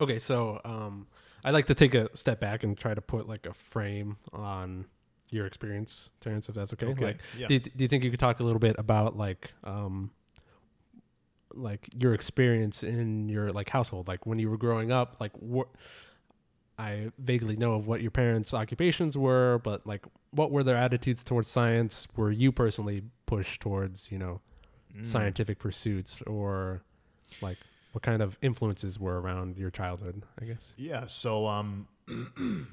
okay, so um I'd like to take a step back and try to put like a frame on your experience, Terrence, if that's okay. Okay. Like yeah. do, you- do you think you could talk a little bit about like um like your experience in your like household like when you were growing up like what i vaguely know of what your parents occupations were but like what were their attitudes towards science were you personally pushed towards you know Mm. scientific pursuits or like what kind of influences were around your childhood i guess Yeah. So, um, *clears throat*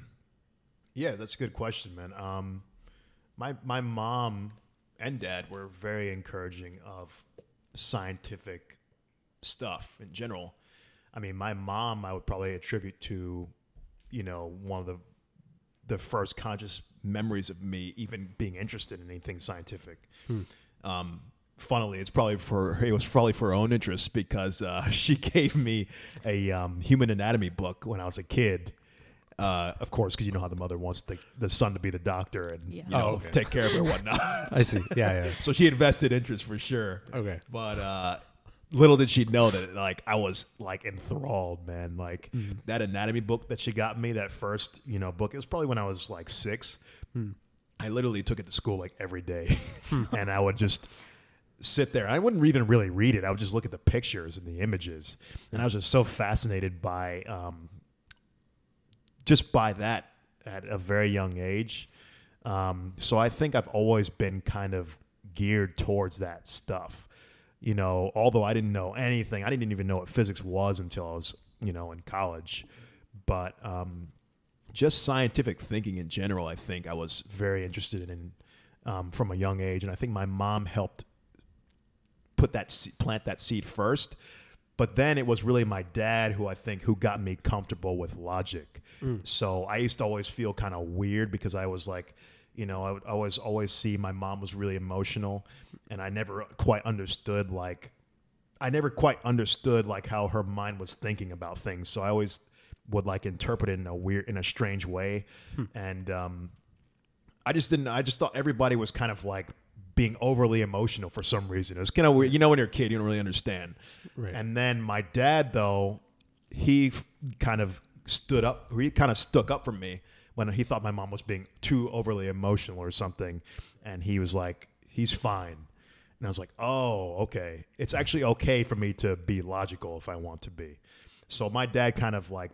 yeah, that's a good question, man. Um, my my mom and dad were very encouraging of scientific stuff in general. I mean, my mom, I would probably attribute to, you know, one of the the first conscious memories of me even being interested in anything scientific. Hmm. Um, funnily, it's probably for it was probably for her own interest because uh, *laughs* she gave me a um, human anatomy book when I was a kid. Uh, of course, because you know how the mother wants the, the son to be the doctor and Yeah. you know Oh, okay. take care of her and whatnot. *laughs* i see yeah yeah so she invested interest for sure. okay But uh, little did she know that like I was like enthralled, man. Like Mhm. that anatomy book that she got me, that first you know book. It was probably when I was like six. Hmm. I literally took it to school like every day, *laughs* and I would just sit there. I wouldn't even really read it. I would just look at the pictures and the images, and I was just so fascinated by um, just by that at a very young age. Um, so I think I've always been kind of geared towards that stuff. You know, although I didn't know anything, I didn't even know what physics was until I was, you know, in college. But um, just scientific thinking in general, I think I was very interested in um, from a young age, and I think my mom helped put that plant that seed first. But then it was really my dad who I think who got me comfortable with logic. Mm. So I used to always feel kind of weird because I was like, you know, I would always always see my mom was really emotional, and I never quite understood like, I never quite understood like how her mind was thinking about things. So I always would like interpret it in a weird, in a strange way, and um, I just didn't. I just thought everybody was kind of like being overly emotional for some reason. It was kind of weird. You know, when you're a kid, you don't really understand. right And then my dad, though, he f- kind of stood up. He kind of stuck up for me when he thought my mom was being too overly emotional or something, and he was like, "He's fine." And I was like, "Oh, okay. It's actually okay for me to be logical if I want to be." So my dad kind of like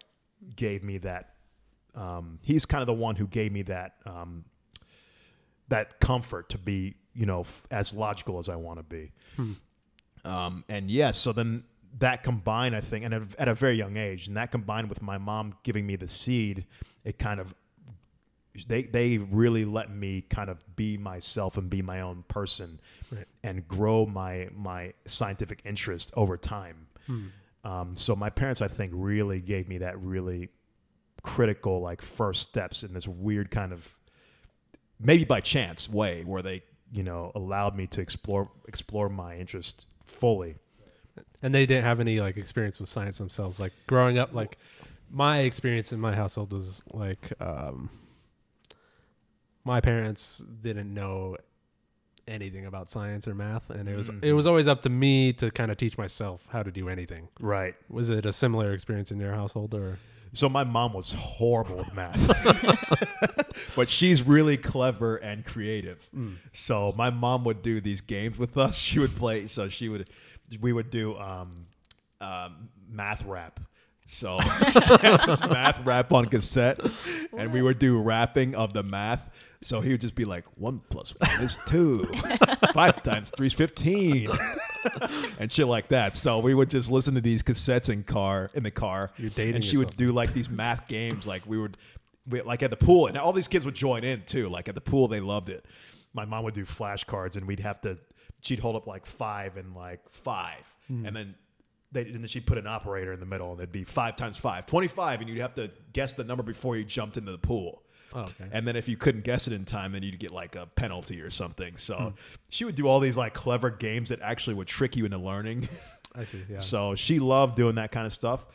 gave me that. Um, he's kind of the one who gave me that um, that comfort to be, you know, f- as logical as I want to be. Um, and yes, so then that combined, I think, and at, at a very young age, and that combined with my mom giving me the seed, it kind of they they really let me kind of be myself and be my own person Right. and grow my my scientific interest over time. Um, so my parents, I think, really gave me that really critical like first steps in this weird kind of maybe by chance way where they you know allowed me to explore explore my interest fully. And they didn't have any like experience with science themselves. Like growing up, like my experience in my household was like um, my parents didn't know anything about science or math, and it was it was always up to me to kind of teach myself how to do anything. Right. Was it a similar experience in your household, or So my mom was horrible with math, *laughs* *laughs* but she's really clever and creative. So my mom would do these games with us. She would play. So she would, we would do um, um, math rap. So she had this math rap on cassette, and we would do rapping of the math. So he would just be like, one plus one is two, *laughs* five times three is fifteen, *laughs* and shit like that. So we would just listen to these cassettes in car in the car, You're dating and she would do like these math games. Like we would, we, like at the pool, and all these kids would join in too. Like at the pool, they loved it. My mom would do flashcards, and we'd have to. She'd hold up like five and like five, Hmm. and then. They, and then she'd put an operator in the middle, and it'd be five times five, 25, and you'd have to guess the number before you jumped into the pool. Oh, okay, And then if you couldn't guess it in time, then you'd get like a penalty or something. So Hmm. she would do all these like clever games that actually would trick you into learning. *laughs* I see. Yeah. So she loved doing that kind of stuff.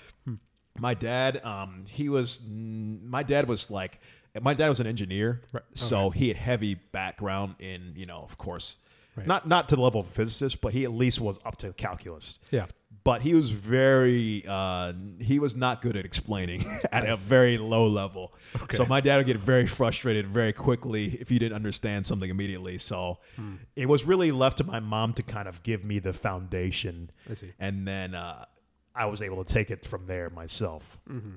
My dad, um, he was, my dad was like, my dad was an engineer, Right. so he had heavy background in, you know, of course, Right. not not to the level of a physicist, but he at least was up to calculus. yeah. But he was very, uh, he was not good at explaining *laughs* at a very low level. So my dad would get very frustrated very quickly if you didn't understand something immediately. So Hmm. it was really left to my mom to kind of give me the foundation and then uh, I was able to take it from there myself. Mm-hmm.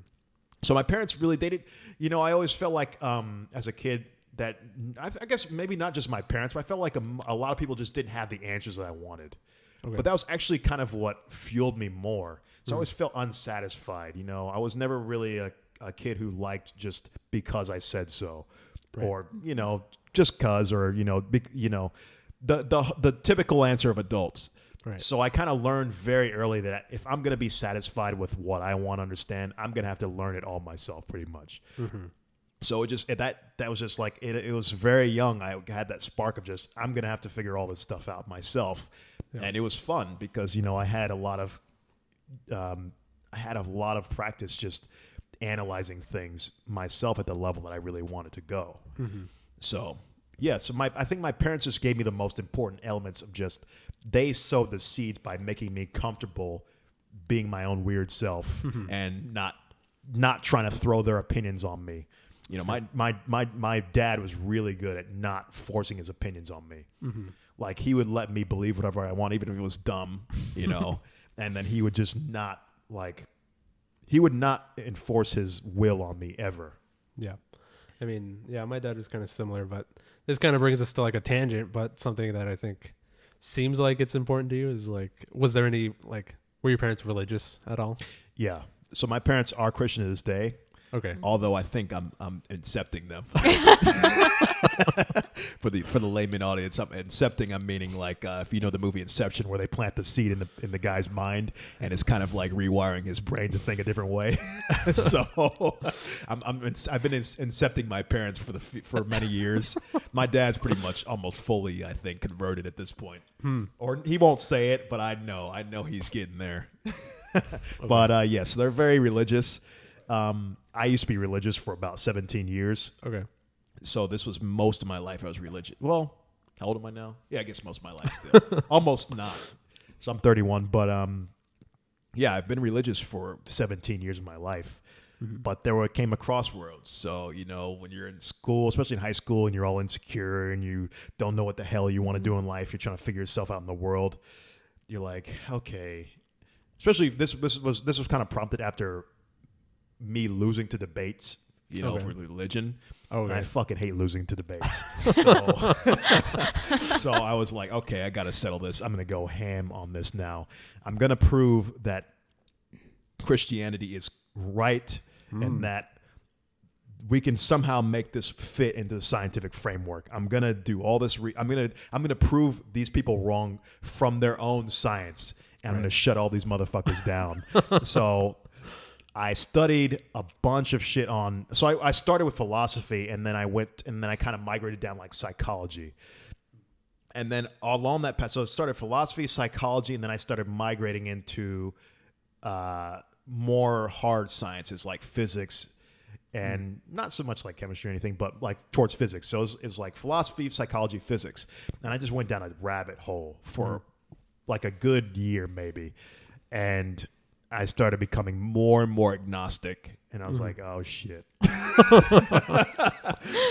So my parents really they did, you know, I always felt like um, as a kid that I, I guess maybe not just my parents, but I felt like a, a lot of people just didn't have the answers that I wanted. Okay. But that was actually kind of what fueled me more. So I hmm. always felt unsatisfied. You know, I was never really a, a kid who liked just because I said so, Right. or you know, just cause, or you know, bec you know, the the the typical answer of adults. Right. So I kind of learned very early that if I'm going to be satisfied with what I want to understand, I'm going to have to learn it all myself, pretty much. Mm-hmm. So it just that that was just like it, it was very young. I had that spark of just I'm going to have to figure all this stuff out myself, and it was fun because you know I had a lot of um, I had a lot of practice just analyzing things myself at the level that I really wanted to go. Mm-hmm. So yeah, so my I think my parents just gave me the most important elements of just they sowed the seeds by making me comfortable being my own weird self mm-hmm. and not not trying to throw their opinions on me. You know, my, my my my dad was really good at not forcing his opinions on me. Mm-hmm. Like he would let me believe whatever I want, even if it was dumb, you know. *laughs* and then he would just not like he would not enforce his will on me ever. Yeah. I mean, yeah, my dad was kind of similar, but this kind of brings us to like a tangent, but something that I think seems like it's important to you is like, was there any, like, were your parents religious at all? Yeah. So my parents are Christian to this day, Okay. although I think I'm I'm incepting them. *laughs* for the for the layman audience, I'm incepting. I'm meaning like uh, if you know the movie Inception, where they plant the seed in the in the guy's mind, and it's kind of like rewiring his brain to think a different way. *laughs* so I'm, I'm ins- I've been ins- incepting my parents for the f- for many years. My dad's pretty much almost fully, I think, converted at this point, or he won't say it, but I know I know he's getting there. *laughs* But uh, yes, they're very religious. Um, I used to be religious for about 17 years. Okay. So this was most of my life I was religious. Well, how old am I now? Yeah, I guess most of my life still. *laughs* Almost not. So I'm 31, but um, yeah, I've been religious for 17 years of my life. But there were, came a crossroads. So, you know, when you're in school, especially in high school, and you're all insecure and you don't know what the hell you want to do in life, you're trying to figure yourself out in the world. You're like, okay. Especially this, this was this was kind of prompted after me losing to debates, you know, Okay. for religion. Oh, And I fucking hate losing to debates. *laughs* so, so I was like, okay, I got to settle this. I'm going to go ham on this now. I'm going to prove that Christianity is right and hmm. that we can somehow make this fit into the scientific framework. I'm going to do all this re- I'm going to I'm going to prove these people wrong from their own science and I'm going to shut all these motherfuckers down. *laughs* so I studied a bunch of shit on. So I, I started with philosophy, and then I went, and then I kind of migrated down like psychology. And then along that path, so I started philosophy, psychology, and then I started migrating into uh, more hard sciences like physics, and not so much like chemistry or anything, but like towards physics. So it was, it was like philosophy, psychology, physics, and I just went down a rabbit hole for like a good year maybe, and I started becoming more and more agnostic, and I was mm. like, oh shit. *laughs*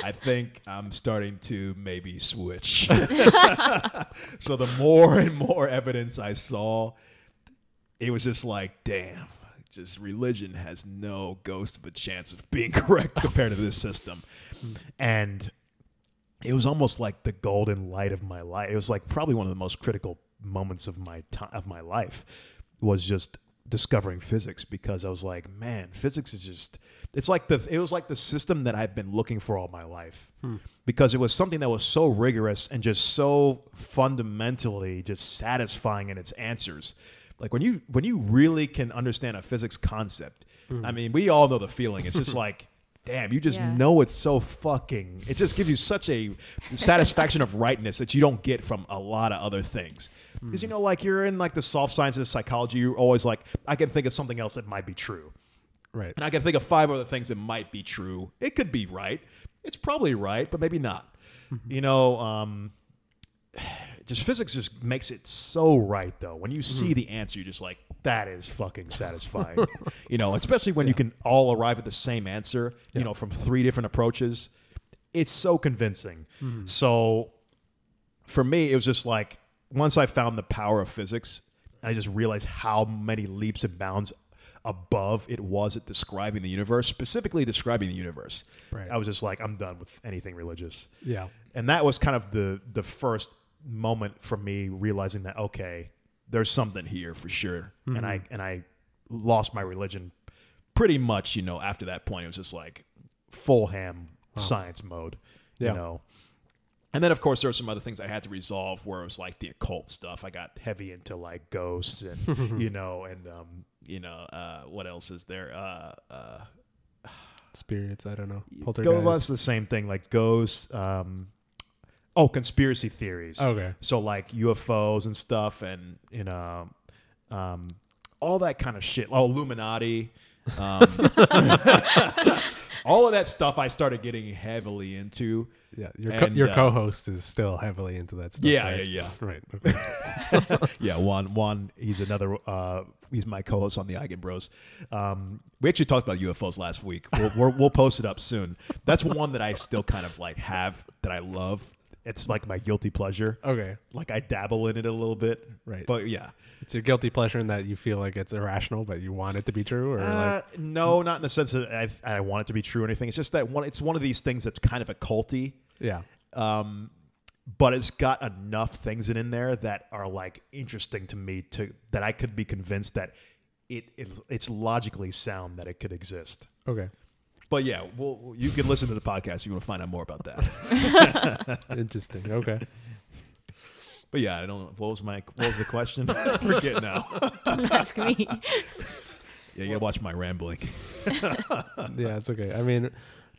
I think I'm starting to maybe switch. *laughs* so the more and more evidence I saw, it was just like, damn, just religion has no ghost of a chance of being *laughs* correct compared to this system. And it was almost like the golden light of my life. It was like probably one of the most critical moments of my time of my life was just discovering physics because I was like, man, physics is just it's like the it was like the system that I've been looking for all my life. Hmm. Because it was something that was so rigorous and just so fundamentally just satisfying in its answers. Like when you when you really can understand a physics concept, hmm. I mean, we all know the feeling. It's just *laughs* like damn, you just Yeah. know it's so fucking. It just gives you such a satisfaction of *laughs* rightness that you don't get from a lot of other things. Because you hmm. know, like you're in like the soft sciences, psychology. You're always like, I can think of something else that might be true, Right. and I can think of five other things that might be true. It could be right. It's probably right, but maybe not. Mm-hmm. You know, um, *sighs* just physics just makes it so right though. When you see mm-hmm. the answer, you're just like, that is fucking satisfying. *laughs* you know, especially when you can all arrive at the same answer, you know, from three different approaches. It's so convincing. Mm-hmm. So for me, it was just like once I found the power of physics, I just realized how many leaps and bounds above it was at describing the universe, specifically describing the universe. Right. I was just like, I'm done with anything religious Yeah. and that was kind of the the first moment for me realizing that okay there's something here for sure and i mm-hmm. and i lost my religion pretty much you know after that point it was just like full ham science mode Yeah. you know and then of course there were some other things i had to resolve where it was like the occult stuff i got heavy into like ghosts and *laughs* you know and um you know uh what else is there uh uh Spirits. I don't know. Go that's Poltergeist. the same thing, like ghosts. Um, oh, conspiracy theories. Okay. So like UFOs and stuff, and you know, um, all that kind of shit. Oh, Illuminati. Um, *laughs* all of that stuff I started getting heavily into. Yeah. Your co- your uh, co-host is still heavily into that stuff. Yeah, right? yeah, Right. *laughs* Okay. yeah, Juan. Juan. He's another. Uh, he's my co-host on the Eigen Bros. Um, we actually talked about UFOs last week. We'll, we're, we'll post it up soon. That's one that I still kind of like have that I love. It's like my guilty pleasure. okay. Like I dabble in it a little bit. Right. But yeah. It's your guilty pleasure in that you feel like it's irrational, but you want it to be true, or like Uh, no, not in the sense that I, I want it to be true or anything. It's just that one. It's one of these things that's kind of a culty. yeah. um, but it's got enough things in, in there that are like interesting to me to that I could be convinced that it, it it's logically sound that it could exist. Okay. But yeah, well, you can listen to the podcast. if You want to find out more about that. *laughs* Interesting. Okay. but yeah, I don't. know. What was my what was the question? *laughs* I forget now. Don't ask me. *laughs* Yeah, you gotta watch my rambling. yeah, it's okay. I mean,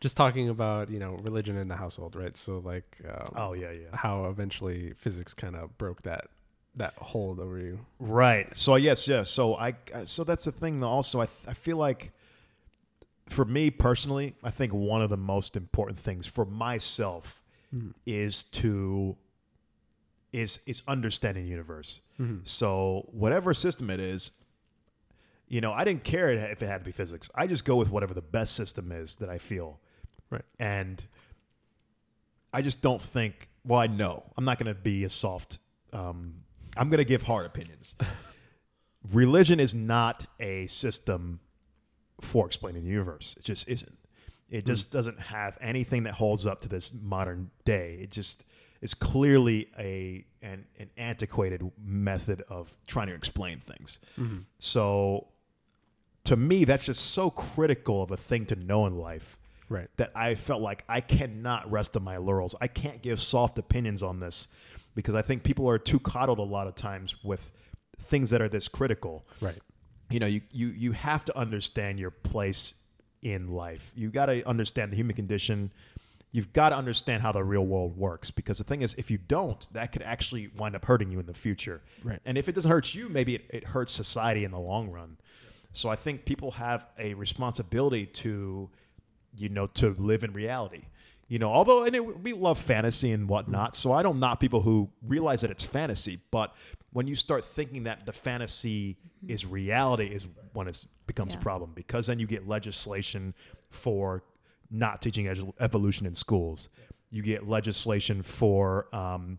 just talking about you know religion in the household, right? So like, um, Oh yeah, yeah. how eventually physics kind of broke that that hold over you. Right. So yes, yes. So I so that's the thing. Though. Also, I I feel like for me personally, I think one of the most important things for myself is to is is understanding the universe. So whatever system it is, You know, I didn't care if it had to be physics. I just go with whatever the best system is that I feel. Right. And I just don't think. Well, I know I'm not going to be a soft. Um, I'm going to give hard opinions. *laughs* Religion is not a system for explaining the universe. It just isn't. It just hmm. doesn't have anything that holds up to this modern day. It just is clearly a an, an antiquated method of trying to explain things. Mm-hmm. So to me, that's just so critical of a thing to know in life Right. that I felt like I cannot rest on my laurels. I can't give soft opinions on this because I think people are too coddled a lot of times with things that are this critical. Right. You know, you you you have to understand your place in life. You got to understand the human condition. You've got to understand how the real world works because the thing is, if you don't, that could actually wind up hurting you in the future. Right. And if it doesn't hurt you, maybe it, it hurts society in the long run. So I think people have a responsibility to, you know, to live in reality. You know, although and it, we love fantasy and whatnot, so I don't knock people who realize that it's fantasy. But when you start thinking that the fantasy is reality, is when it becomes a problem because then you get legislation for not teaching ev- evolution in schools. You get legislation for um,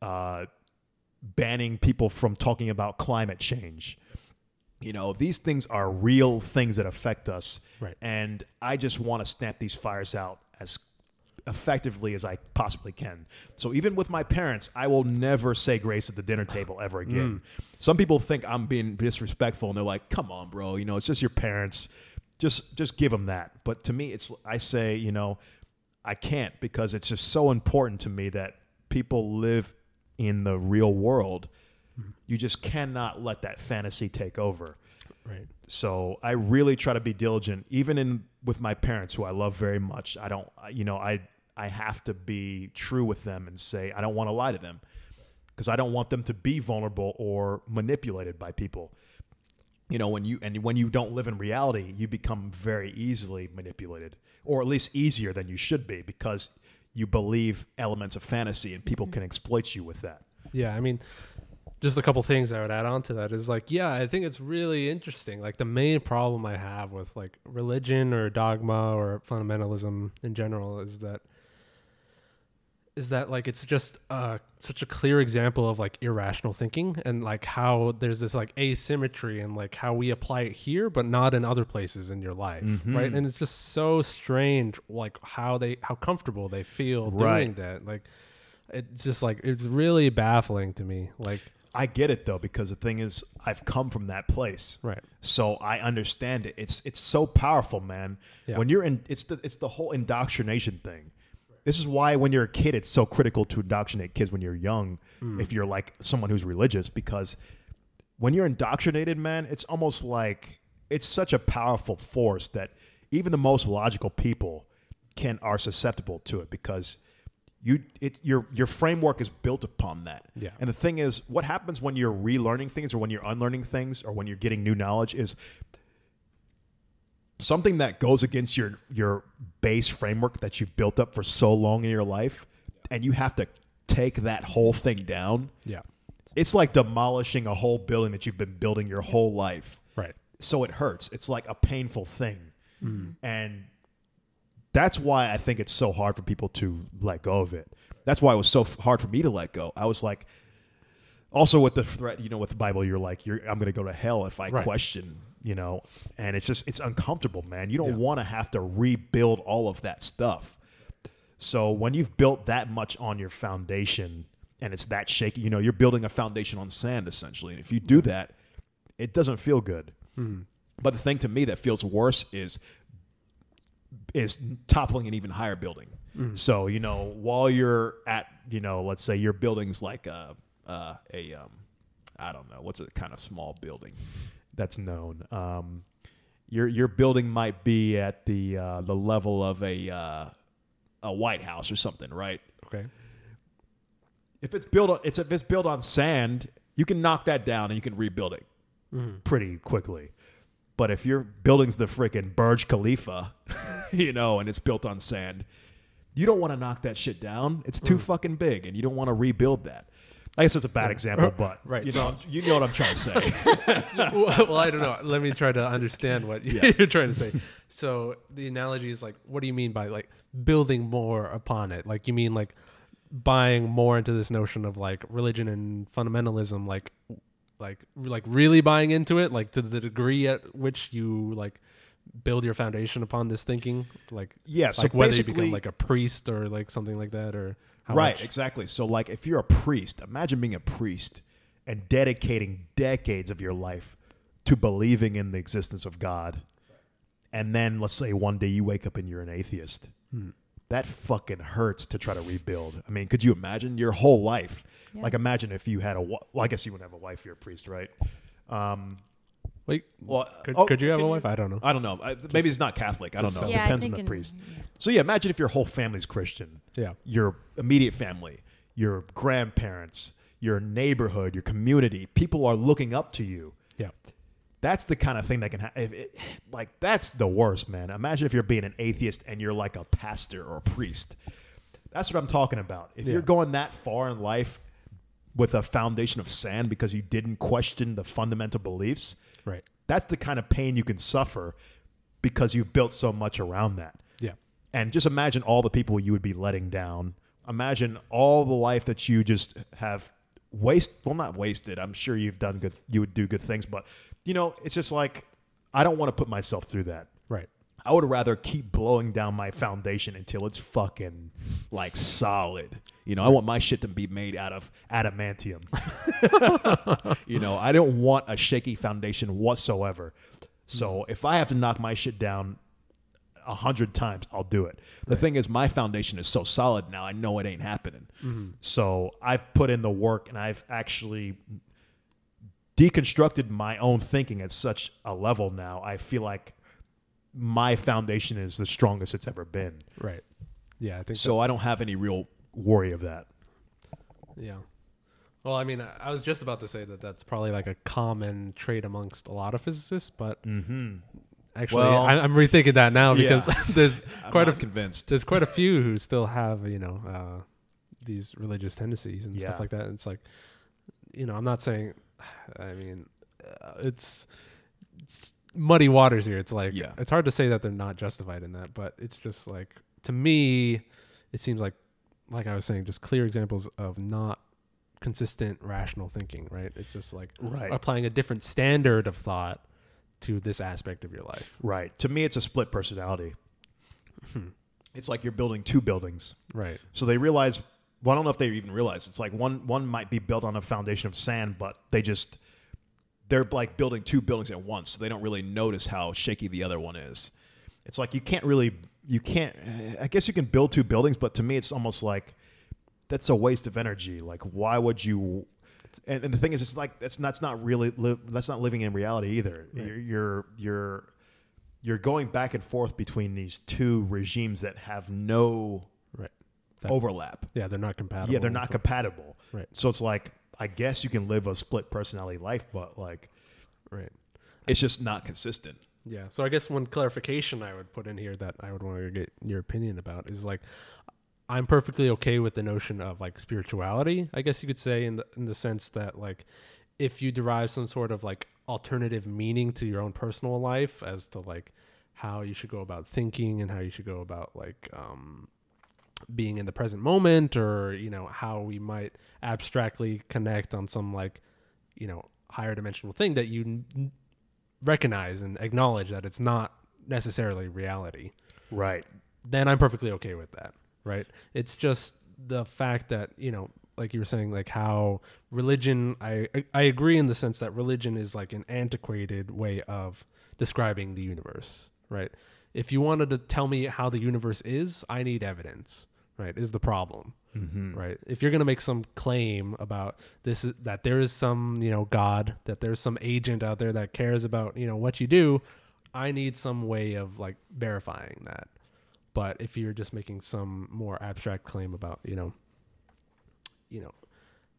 uh, banning people from talking about climate change. You know, these things are real things that affect us. Right. And I just want to stamp these fires out as effectively as I possibly can. So even with my parents, I will never say grace at the dinner table ever mm. again. Some people think I'm being disrespectful and they're like, "Come on, bro, you know, it's just your parents. Just just give them that." But to me, it's I say, you know, I can't because it's just so important to me that people live in the real world. Mm-hmm. You just cannot let that fantasy take over. Right. So I really try to be diligent, even in with my parents, who I love very much. I don't, you know, I I have to be true with them and say I don't want to lie to them because I don't want them to be vulnerable or manipulated by people. You know, when you and when you don't live in reality, you become very easily manipulated, or at least easier than you should be, because you believe elements of fantasy and people can exploit you with that. Yeah, I mean, just a couple things I would add on to that is like, yeah, I think it's really interesting. Like the main problem I have with like religion or dogma or fundamentalism in general is that is that like it's just uh such a clear example of like irrational thinking and like how there's this like asymmetry and like how we apply it here but not in other places in your life right and it's just so strange like how they how comfortable they feel doing that like it's just like it's really baffling to me like I get it though because the thing is, I've come from that place, Right. So I understand it. It's it's so powerful, man. Yeah. When you're in, it's the it's the whole indoctrination thing. This is why when you're a kid, it's so critical to indoctrinate kids when you're young. Hmm. If you're like someone who's religious, because when you're indoctrinated, man, it's almost like it's such a powerful force that even the most logical people can are susceptible to it because you it your your framework is built upon that. Yeah. And the thing is, what happens when you're relearning things or when you're unlearning things or when you're getting new knowledge is something that goes against your your base framework that you've built up for so long in your life and you have to take that whole thing down. yeah It's like demolishing a whole building that you've been building your whole life. right So it hurts. It's like a painful thing. Mm. And that's why I think it's so hard for people to let go of it. That's why it was so f- hard for me to let go. I was like, also with the threat, you know, with the Bible, you're like, you're, I'm going to go to hell if I Right. question, you know, and it's just, it's uncomfortable, man. You don't Yeah. want to have to rebuild all of that stuff. So when you've built that much on your foundation and it's that shaky, you know, you're building a foundation on sand essentially. And if you do that, it doesn't feel good. But the thing to me that feels worse is is toppling an even higher building. So you know, while you're at you know, let's say your building's like a uh, a um, I don't know what's a kind of small building that's known. Um, your your building might be at the uh, the level of a uh, a White House or something, right? okay If it's built on it's if it's built on sand, you can knock that down and you can rebuild it pretty quickly. But if your building's the freaking Burj Khalifa, *laughs* you know, and it's built on sand, you don't want to knock that shit down. It's too fucking big, and you don't want to rebuild that. I guess it's a bad example, *laughs* but Right, you know, you know what I'm trying to say. *laughs* well, I don't know. Let me try to understand what *laughs* Yeah. you're trying to say. So the analogy is like, what do you mean by like building more upon it? Like you mean like buying more into this notion of like religion and fundamentalism, like like like really buying into it, like to the degree at which you like build your foundation upon this thinking, like yeah, so like whether you basically, become like a priest or like something like that, or how right, much- exactly. So like, if you're a priest, imagine being a priest and dedicating decades of your life to believing in the existence of God, and then let's say one day you wake up and you're an atheist. Hmm. That fucking hurts to try to rebuild. I mean, could you imagine your whole life? Yeah. Like, imagine if you had a. Well, I guess you wouldn't have a wife. You're a priest, right? Um, Wait, well, could, oh, could you have can a wife? I don't know. I don't know. I, maybe it's not Catholic. I don't know. so- yeah, Depends on the in- priest. yeah. So yeah, imagine if your whole family's Christian, Yeah, your immediate family, your grandparents, your neighborhood, your community, people are looking up to you. yeah, That's the kind of thing that can happen. Like that's the worst, man. Imagine if you're being an atheist and you're like a pastor or a priest. That's what I'm talking about. If Yeah. you're going that far in life with a foundation of sand because you didn't question the fundamental beliefs, right. that's the kind of pain you can suffer because you've built so much around that. Yeah, And just imagine all the people you would be letting down. Imagine all the life that you just have waste well not wasted. I'm sure you've done good you would do good things, but you know, it's just like I don't want to put myself through that. Right. I would rather keep blowing down my foundation until it's fucking like solid. You know, I want my shit to be made out of adamantium. *laughs* you know, I don't want a shaky foundation whatsoever. So mm. if I have to knock my shit down a hundred times, I'll do it. The thing is, my foundation is so solid now. I know it ain't happening. Mm-hmm. So I've put in the work, and I've actually deconstructed my own thinking at such a level now. I feel like my foundation is the strongest it's ever been. Right. Yeah, I think So I don't have any real worry of that. Yeah. Well, I mean, I was just about to say that that's probably like a common trait amongst a lot of physicists, but Mm-hmm. actually, Well, I, I'm rethinking that now because yeah. *laughs* there's quite a convinced. there's quite a *laughs* few who still have you know uh, these religious tendencies and Yeah. stuff like that. And it's like, you know, I'm not saying, *sighs* I mean, uh, it's, it's muddy waters here. It's like Yeah. it's hard to say that they're not justified in that, but it's just like to me, it seems like, like I was saying, just clear examples of not consistent rational thinking. Right? It's just like Right. applying a different standard of thought to this aspect of your life. Right. To me, it's a split personality. Hmm. It's like you're building two buildings. Right. So they realize. Well, I don't know if they even realize. It's like one one might be built on a foundation of sand, but they just they're like building two buildings at once. So they don't really notice how shaky the other one is. It's like you can't really you can't. I guess you can build two buildings, but to me, it's almost like that's a waste of energy. Like, why would you? And, and the thing is, it's like that's not, that's not really li- that's not living in reality either. Right. You're, you're you're you're going back and forth between these two regimes that have no Right. That- overlap. Yeah, they're not compatible. Yeah, they're not compatible. Right. So it's like I guess you can live a split personality life, but like Right. it's just not consistent. Yeah. So I guess one clarification I would put in here that I would want to get your opinion about is like I'm perfectly okay with the notion of like spirituality, I guess you could say in the in the sense that like if you derive some sort of like alternative meaning to your own personal life as to like how you should go about thinking and how you should go about like um being in the present moment or you know how we might abstractly connect on some like you know higher dimensional thing that you n- recognize and acknowledge that it's not necessarily reality. Right. then i'm perfectly okay with that right? It's just the fact that you know like you were saying like how religion i i agree in the sense that religion is like an antiquated way of describing the universe right? If you wanted to tell me how the universe is i need evidence right is the problem Mm-hmm. right if you're going to make some claim about this is, that there is some you know god that there's some agent out there that cares about you know what you do i need some way of like verifying that but if you're just making some more abstract claim about you know you know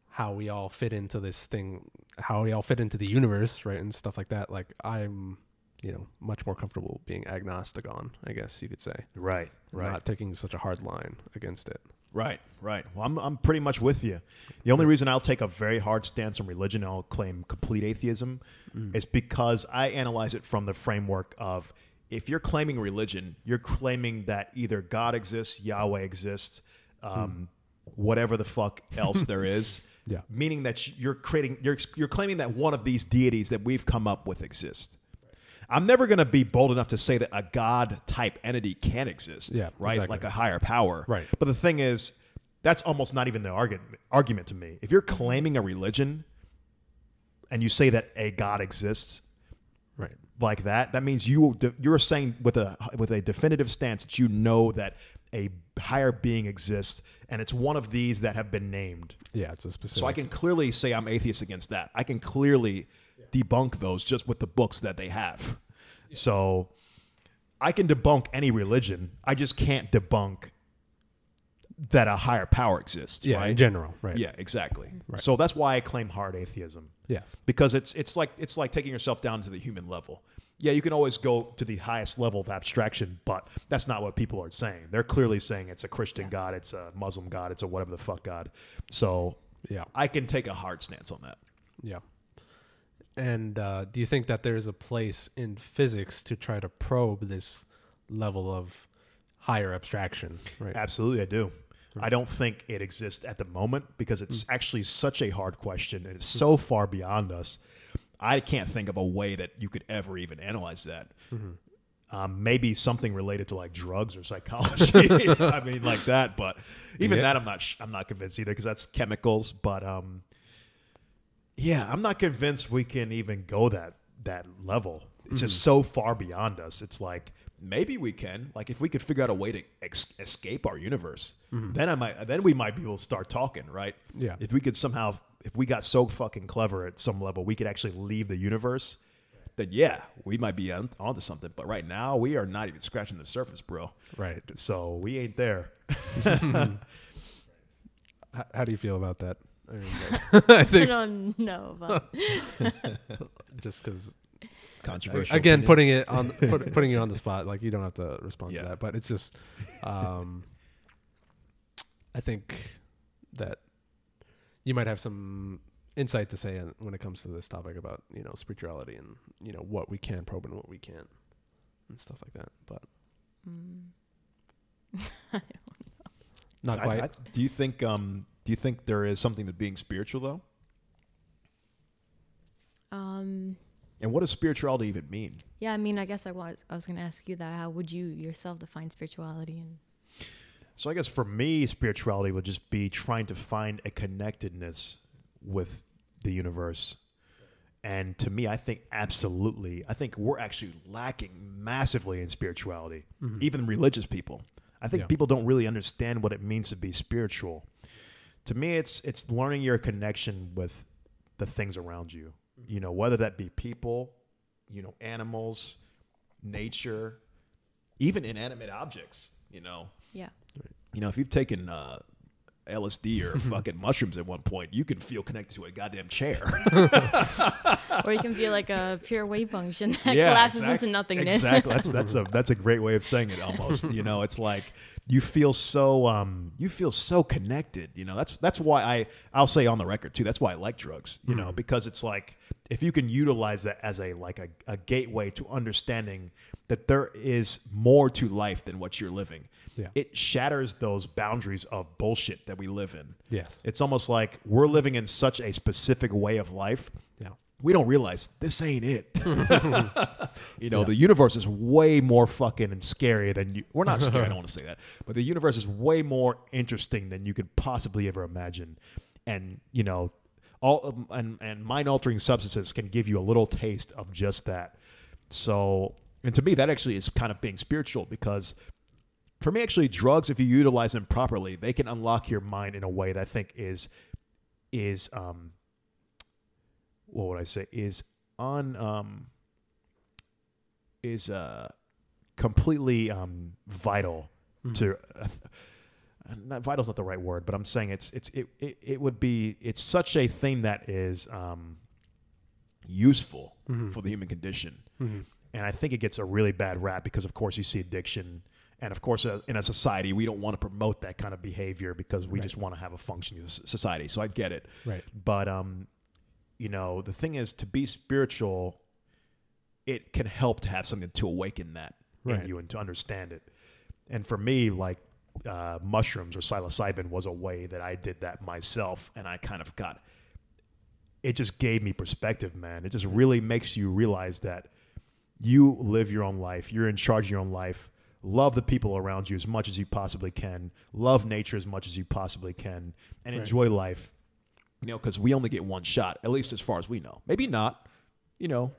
how we all fit into this thing how we all fit into the universe right and stuff like that like i'm you know much more comfortable being agnostic on i guess you could say Right. Right. not taking such a hard line against it Right, right. Well, I'm, I'm pretty much with you. The only reason I'll take a very hard stance on religion and I'll claim complete atheism is because I analyze it from the framework of if you're claiming religion, you're claiming that either God exists, Yahweh exists, um, whatever the fuck else *laughs* there is. Yeah. Meaning that you're creating, you're, you're claiming that one of these deities that we've come up with exists. I'm never going to be bold enough to say that a God type entity can exist. Yeah, Right. exactly. Like a higher power. Right. But the thing is, that's almost not even the argument argument to me. If you're claiming a religion and you say that a God exists Right. like that, that means you you're saying with a with a definitive stance that you know that a higher being exists and it's one of these that have been named. Yeah, it's a specific. So I can clearly say I'm atheist against that. I can clearly debunk those just with the books that they have. So I can debunk any religion. I just can't debunk that a higher power exists. yeah, right? in general, right? Yeah, exactly. Right. So that's why I claim hard atheism yeah, because it's it's like it's like taking yourself down to the human level. Yeah, you can always go to the highest level of abstraction, but that's not what people are saying. They're clearly saying it's a Christian God, it's a Muslim God, it's a whatever the fuck God. So yeah, I can take a hard stance on that. yeah. And uh, do you think that there's a place in physics to try to probe this level of higher abstraction? Right. Absolutely, I do. I don't think it exists at the moment because Mm. it's actually such a hard question and it's so far beyond us. I can't think of a way that you could ever even analyze that. Mm-hmm. Um, maybe something related to like drugs or psychology. *laughs* I mean, like that. But even Yeah. that, I'm not. Sh- I'm not convinced either because that's chemicals. But um, yeah, I'm not convinced we can even go that that level. It's just Mm-hmm. so far beyond us. It's like maybe we can. Like if we could figure out a way to ex- escape our universe, then I might. Then we might be able to start talking, right? Yeah. If we could somehow, if we got so fucking clever at some level, we could actually leave the universe. Then yeah, we might be on, onto something. But right now, we are not even scratching the surface, bro. Right. So we ain't there. *laughs* *laughs* H- how do you feel about that? I, mean, like, I I think don't know, but *laughs* just because *laughs* Controversial. again opinion. putting it on put, *laughs* putting you on the spot like you don't have to respond Yeah. to that but it's just um i think that you might have some insight to say when it comes to this topic about you know spirituality and you know what we can probe and what we can't and stuff like that but not I- quite I- do you think? Um, do you think there is something to being spiritual though? um, And what does spirituality even mean? yeah. I mean, I guess I was I was gonna ask you that. How would you yourself define spirituality? And So I guess for me, spirituality would just be trying to find a connectedness with the universe. And to me, I think absolutely, I think we're actually lacking massively in spirituality, even religious people. I think Yeah. people don't really understand what it means to be spiritual. To me, it's it's learning your connection with the things around you. You know, whether that be people, you know, animals, nature, even inanimate objects. You know, yeah, you know, if you've taken uh, LSD or *laughs* fucking mushrooms at one point, you can feel connected to a goddamn chair. *laughs* or you can feel like a pure wave function that Yeah, collapses exact- into nothingness. Exactly. That's *laughs* that's a that's a great way of saying it. Almost. you know, it's like you feel so um you feel so connected. You know, that's that's why I I'll say on the record too. That's why I like drugs. You know, because it's like if you can utilize that as a like a, a gateway to understanding that there is more to life than what you're living. Yeah. It shatters those boundaries of bullshit that we live in. yes It's almost like we're living in such a specific way of life yeah we don't realize this ain't it. *laughs* you know, the universe is way more fucking and scary than you. We're not scary. I don't want to say that, *laughs* but the universe is way more interesting than you could possibly ever imagine. And you know, all and and mind altering substances can give you a little taste of just that. So, and to me, that actually is kind of being spiritual because for me, actually, drugs, if you utilize them properly, they can unlock your mind in a way that I think is is um what would I say is on um is uh completely um vital to uh, not vital is not the right word, but I'm saying it's it's it, it it would be it's such a thing that is um useful for the human condition. And I think it gets a really bad rap because of course you see addiction And of course, uh, in a society, we don't want to promote that kind of behavior because we Right. just want to have a functioning society. So I get it. Right. But um, you know, the thing is to be spiritual, it can help to have something to awaken that Right. in you and to understand it. And for me, like uh, mushrooms or psilocybin was a way that I did that myself, and I kind of got. It just gave me perspective, man. It just really makes you realize that you live your own life. You're in charge of your own life. Love the people around you as much as you possibly can. Love nature as much as you possibly can, and Right. enjoy life. You know, because we only get one shot, at least as far as we know. Maybe not. You know,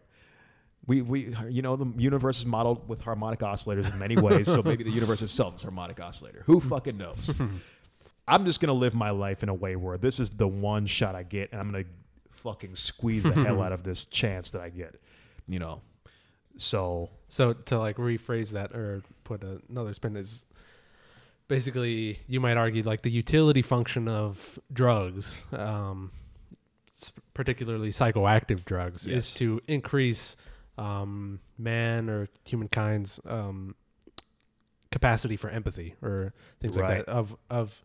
we we you know the universe is modeled with harmonic oscillators in many ways. so maybe the *laughs* universe itself is a harmonic oscillator. Who fucking knows? *laughs* I'm just gonna live my life in a way where this is the one shot I get, and I'm gonna fucking squeeze the hell *laughs* out of this chance that I get. You know, so So to like rephrase that or put another spin is basically you might argue like the utility function of drugs, um, particularly psychoactive drugs, Yes. is to increase um, man or humankind's um, capacity for empathy or things like that of of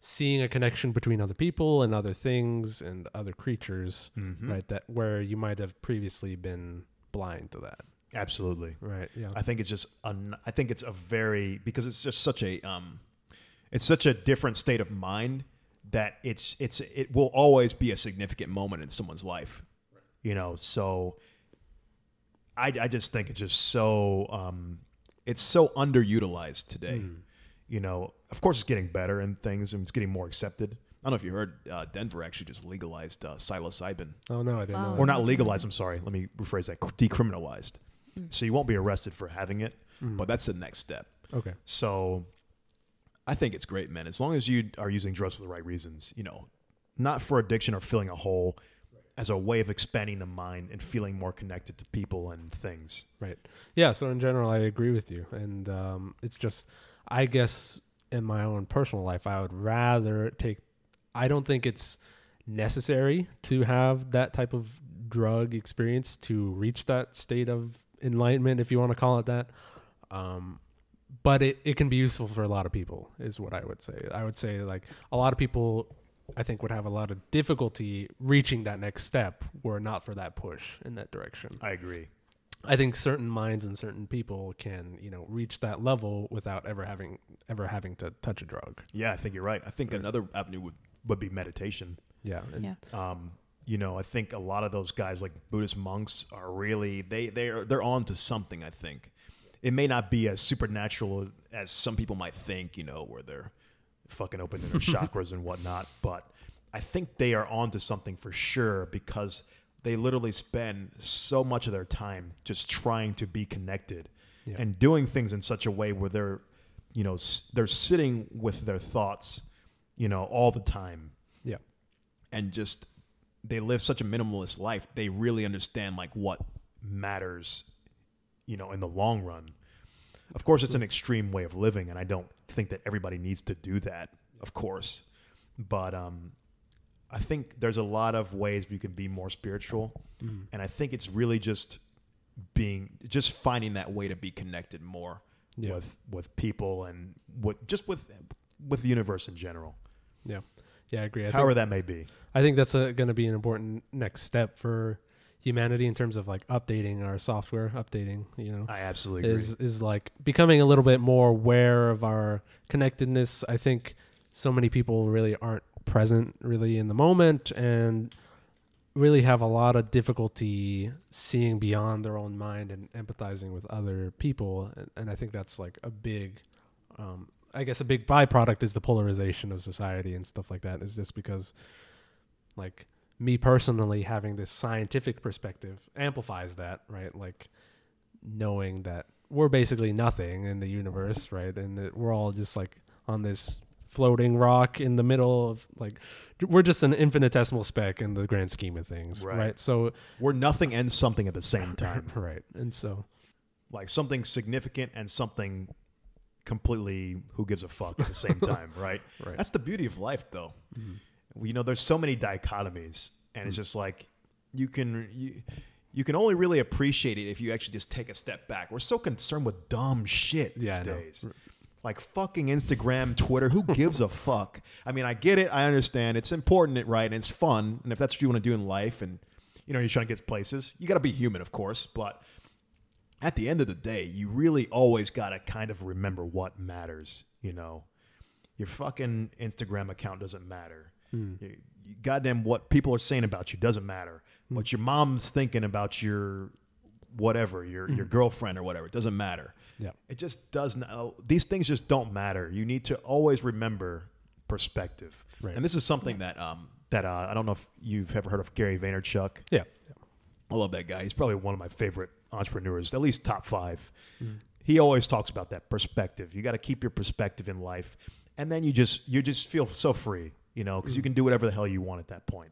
seeing a connection between other people and other things and other creatures, mhm. right? That where you might have previously been blind to that, absolutely. right? Yeah. I think it's just un- I think it's a very because it's just such a um it's such a different state of mind that it's it's it will always be a significant moment in someone's life. You know, so I I just think it's just so um it's so underutilized today. Mm. You know, of course it's getting better and things and it's getting more accepted. I don't know if you heard uh, Denver actually just legalized uh, psilocybin Oh no, I didn't Wow. know. or not legalized. I'm sorry. Let me rephrase that. Decriminalized. So you won't be arrested for having it, Mm. but that's the next step. okay. So I think it's great, man. As long as you are using drugs for the right reasons, you know, not for addiction or filling a hole, as a way of expanding the mind and feeling more connected to people and things. Right. Yeah. So in general, I agree with you, and um, it's just, I guess, in my own personal life, I would rather take. I don't think it's necessary to have that type of drug experience to reach that state of enlightenment, if you want to call it that. Um, but it, it can be useful for a lot of people, is what I would say. I would say like a lot of people, I think, would have a lot of difficulty reaching that next step were not for that push in that direction. I agree. I think certain minds and certain people can, you know, reach that level without ever having ever having to touch a drug. Yeah, I think you're right. I think Right. another avenue would, would be meditation. Yeah. And Yeah. um, you know, I think a lot of those guys, like Buddhist monks, are really they they are they're on to something. I think it may not be as supernatural as some people might think. You know, where they're fucking opening their chakras and whatnot, but I think they are on to something for sure because they literally spend so much of their time just trying to be connected Yeah. and doing things in such a way where they're, you know, s- they're sitting with their thoughts, you know, all the time Yeah. and just they live such a minimalist life they really understand like what matters you know in the long run of course it's an extreme way of living and i don't think that everybody needs to do that of course but um i think there's a lot of ways we can be more spiritual Mm. and i think it's really just being just finding that way to be connected more Yeah. with with people and with just with with the universe in general Yeah. Yeah, I agree. I however think, that may be I think that's going to be an important next step for humanity in terms of like updating our software, updating, you know. i absolutely agree is is like becoming a little bit more aware of our connectedness. I think so many people really aren't present really in the moment and really have a lot of difficulty seeing beyond their own mind and empathizing with other people and, and I think that's like a big um I guess a big byproduct is the polarization of society and stuff like that is just because like me personally having this scientific perspective amplifies that, right? Like knowing that we're basically nothing in the universe, right? And that we're all just like on this floating rock in the middle of like we're just an infinitesimal speck in the grand scheme of things, Right. right? So We're nothing and something at the same time. *laughs* right. And so like something significant and something completely who gives a fuck at the same *laughs* time, right? right. That's the beauty of life though. Mhm. You know, there's so many dichotomies and it's hmm. just like you can you you can only really appreciate it if you actually just take a step back. We're so concerned with dumb shit these Yeah, days. Like fucking Instagram, Twitter, who gives a fuck? I mean, I get it, I understand. It's important, right? And it's fun. And if that's what you want to do in life and you know, you're trying to get places, you got to be human, of course, but at the end of the day, you really always got to kind of remember what matters, you know. Your fucking Instagram account doesn't matter. You, you goddamn what people are saying about you doesn't matter. What your mom's thinking about your whatever, your your girlfriend or whatever, it doesn't matter. Yeah. It just doesn't. uh, These things just don't matter. You need to always remember perspective. Right. And this is something that um that uh, I don't know if you've ever heard of Gary Vaynerchuk. Yeah. I love that guy. He's probably one of my favorite entrepreneurs, at least top five. He always talks about that perspective. You got to keep your perspective in life, and then you just you just feel so free, you know, because you can do whatever the hell you want at that point.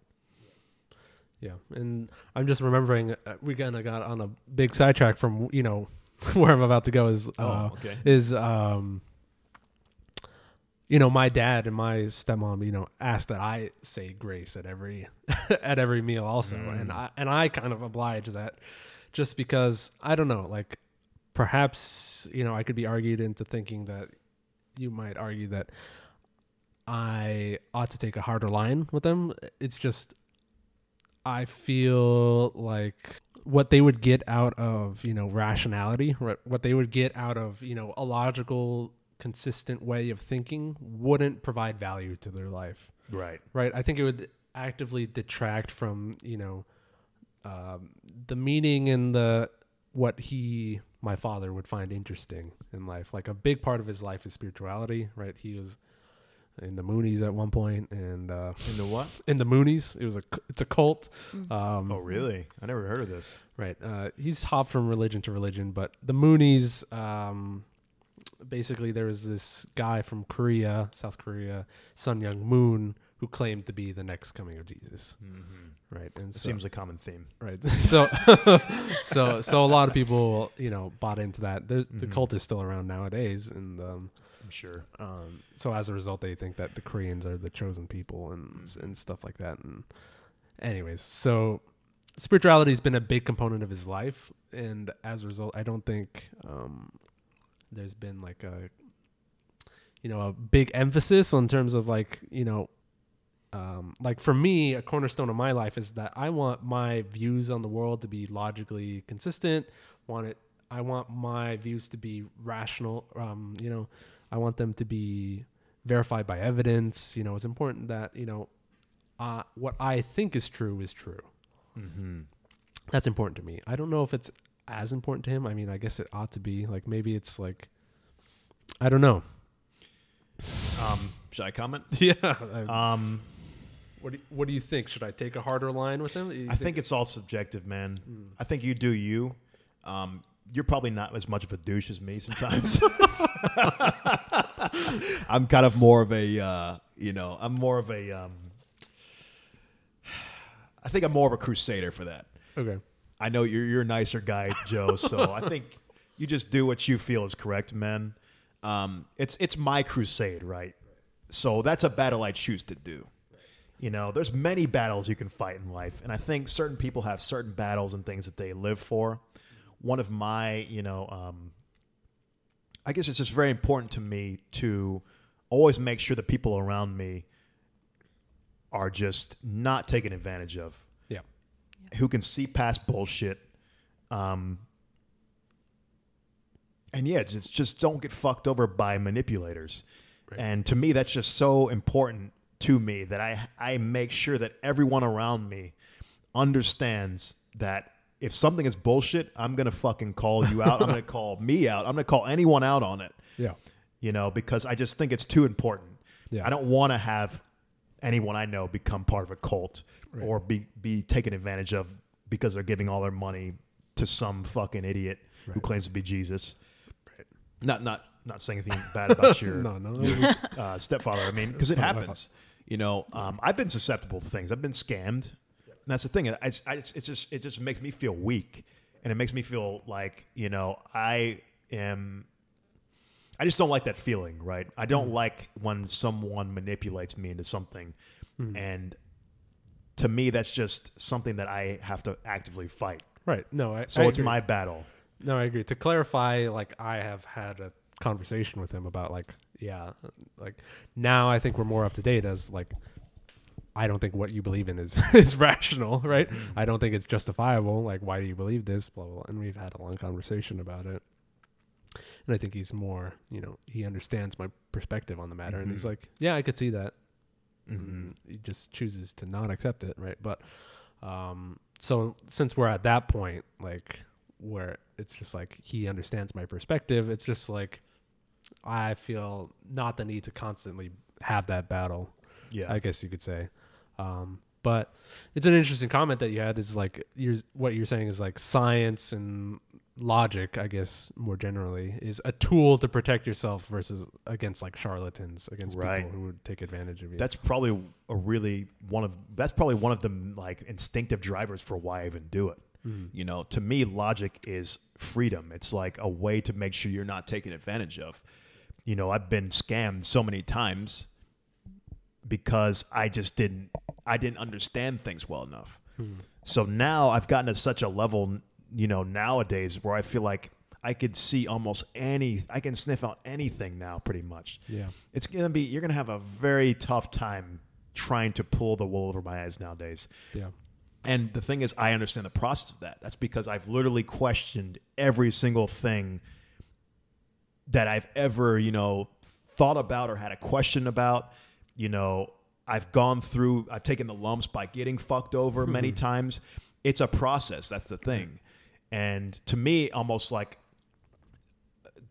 Yeah, and I'm just remembering uh, we kind of got on a big sidetrack from you know *laughs* where I'm about to go is uh, Oh, okay. is um you know my dad and my stepmom you know asked that I say grace at every *laughs* at every meal also, and I and I kind of oblige that just because I don't know like perhaps you know I could be argued into thinking that you might argue that I ought to take a harder line with them. It's just I feel like what they would get out of, you know, rationality, right, what they would get out of, you know, a logical, consistent way of thinking wouldn't provide value to their life. Right. Right? I think it would actively detract from, you know, um, the meaning and the what he my father would find interesting in life. Like a big part of his life is spirituality, right? He was in the Moonies at one point, and uh, In the what? in the Moonies. It was a c- it's a cult. Um, Oh, really? I never heard of this. Right. Uh, he's hopped from religion to religion, but the Moonies, um, basically, there was this guy from Korea, South Korea, Sun Myung Moon, who claimed to be the next coming of Jesus. Right. And It so, seems a common theme. right. *laughs* So, so, so a lot of people, you know, bought into that. There's, The cult is still around nowadays, and um, I'm sure. um, so as a result, they think that the Koreans are the chosen people and and stuff like that. And anyways, so spirituality has been a big component of his life, and as a result, I don't think um, there's been like a you know a big emphasis on terms of like you know. Um, like for me, a cornerstone of my life is that I want my views on the world to be logically consistent. Want it? I want my views to be rational. Um, you know, I want them to be verified by evidence. You know, it's important that you know uh, what I think is true is true. Mm-hmm. That's important to me. I don't know if it's as important to him. I mean, I guess it ought to be. Like maybe it's like I don't know. Um, should I comment? *laughs* Yeah. I- Um, what do you, What do you think? Should I take a harder line with him? I think it's all subjective, man. I think you do you. Um, you're probably not as much of a douche as me sometimes. *laughs* *laughs* *laughs* I'm kind of more of a, uh, you know, I'm more of a, um, I think I'm more of a crusader for that. okay. I know you're you're a nicer guy, Joe. So *laughs* I think you just do what you feel is correct, man. Um, it's it's my crusade, right? So that's a battle I choose to do. You know, there's many battles you can fight in life, and I think certain people have certain battles and things that they live for. One of my, you know, um, I guess it's just very important to me to always make sure the people around me are just not taken advantage of Yeah. who can see past bullshit. Um, and yeah, just just don't get fucked over by manipulators. Right. And to me, that's just so important to me that I I make sure that everyone around me understands that if something is bullshit, I'm gonna fucking call you out. I'm gonna *laughs* call me out. I'm gonna call anyone out on it. Yeah. You know, because I just think it's too important. Yeah. I don't want to have anyone I know become part of a cult Right. or be be taken advantage of because they're giving all their money to some fucking idiot who claims to be Jesus. Right. Not not not saying anything bad about *laughs* your No, no. no. uh, stepfather. I mean, because it happens. You know, um, I've been susceptible to things. I've been scammed. And that's the thing. It's, I, it's just it just makes me feel weak, and it makes me feel like you know I am. I just don't like that feeling, right? I don't mm. like when someone manipulates me into something, mm. and to me, that's just something that I have to actively fight. right. No. I, So I it's agree. my battle. No, I agree. To clarify, like I have had a conversation with him about like, yeah, like now I think we're more up to date as like, I don't think what you believe in is *laughs* is rational, right? I don't think it's justifiable. Like, why do you believe this? Blah blah. blah. And we've had a long conversation about it. And I think he's more, you know, he understands my perspective on the matter, and he's Mhm. like, yeah, I could see that. Mm-hmm. Mm, he just chooses to not accept it, right? But um, so since we're at that point, like where it's just like he understands my perspective, it's just like I feel not the need to constantly have that battle. Yeah. I guess you could say. Um, but it's an interesting comment that you had. Is like you're what you're saying is like science and logic, I guess more generally, is a tool to protect yourself versus against like charlatans, against Right. people who would take advantage of you. that's probably a really one of that's probably one of the like instinctive drivers for why I even do it. Mhm. You know, to me, logic is freedom. It's like a way to make sure you're not taken advantage of. You know, I've been scammed so many times because I just didn't I didn't understand things well enough. Hmm. So now I've gotten to such a level, you know, nowadays where I feel like I could see almost any I can sniff out anything now pretty much yeah. it's gonna be you're gonna have a very tough time trying to pull the wool over my eyes nowadays. Yeah. And the thing is, I understand the process of that. That's because I've literally questioned every single thing that I've ever, you know, thought about or had a question about. You know, I've gone through, I've taken the lumps by getting fucked over hmm. many times. It's a process. That's the thing. And to me, almost like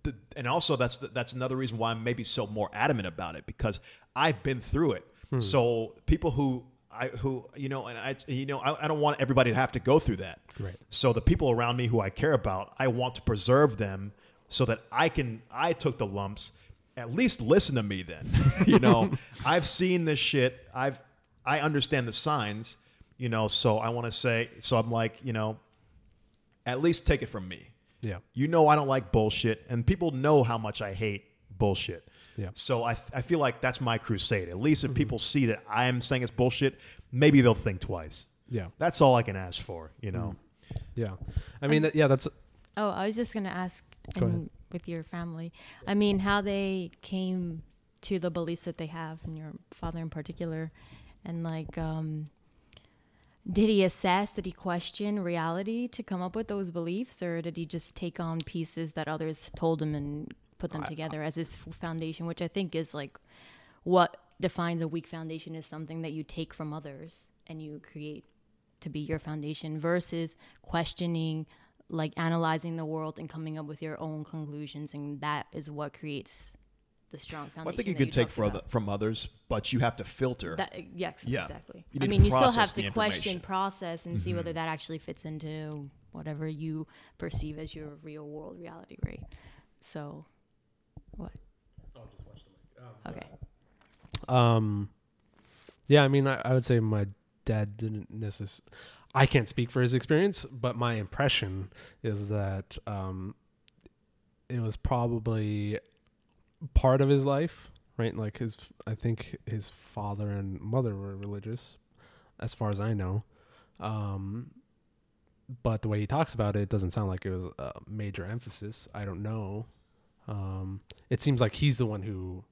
the, and also that's that's another reason why I'm maybe so more adamant about it because I've been through it. Hmm. So people who I who you know and I you know I, I don't want everybody to have to go through that. Right. So the people around me who I care about, I want to preserve them so that I can I took the lumps. At least listen to me then. *laughs* you know, *laughs* I've seen this shit. I've I understand the signs, you know, so I want to say so I'm like, you know, at least take it from me. Yeah. You know I don't like bullshit, and people know how much I hate bullshit. Yeah. So I, I feel like that's my crusade. At least if mm-hmm. people see that I am saying it's bullshit, maybe they'll think twice. Yeah. That's all I can ask for, you know. Mm. Yeah. I mean, um, that, yeah, that's Oh, I was just gonna ask Go ahead. With your family. I mean, how they came to the beliefs that they have, and your father in particular, and like, um, did he assess? Did he question reality to come up with those beliefs, or did he just take on pieces that others told him and put them together as his foundation? Which I think is like what defines a weak foundation is something that you take from others and you create to be your foundation versus questioning like analyzing the world and coming up with your own conclusions and that is what creates the strong foundation Well, I think you that could take talked from, about. from others, but you have to filter. that yes Yeah. exactly You i mean you still have to question process and see Mm-hmm. whether that actually fits into whatever you perceive as your real world reality right so what okay Um, yeah, I mean, I, I would say my dad didn't necessarily. I can't speak for his experience, but my impression is that um, it was probably part of his life, right? Like his, I think his father and mother were religious, as far as I know. Um, but the way he talks about it, it doesn't sound like it was a major emphasis. I don't know. Um, it seems like he's the one who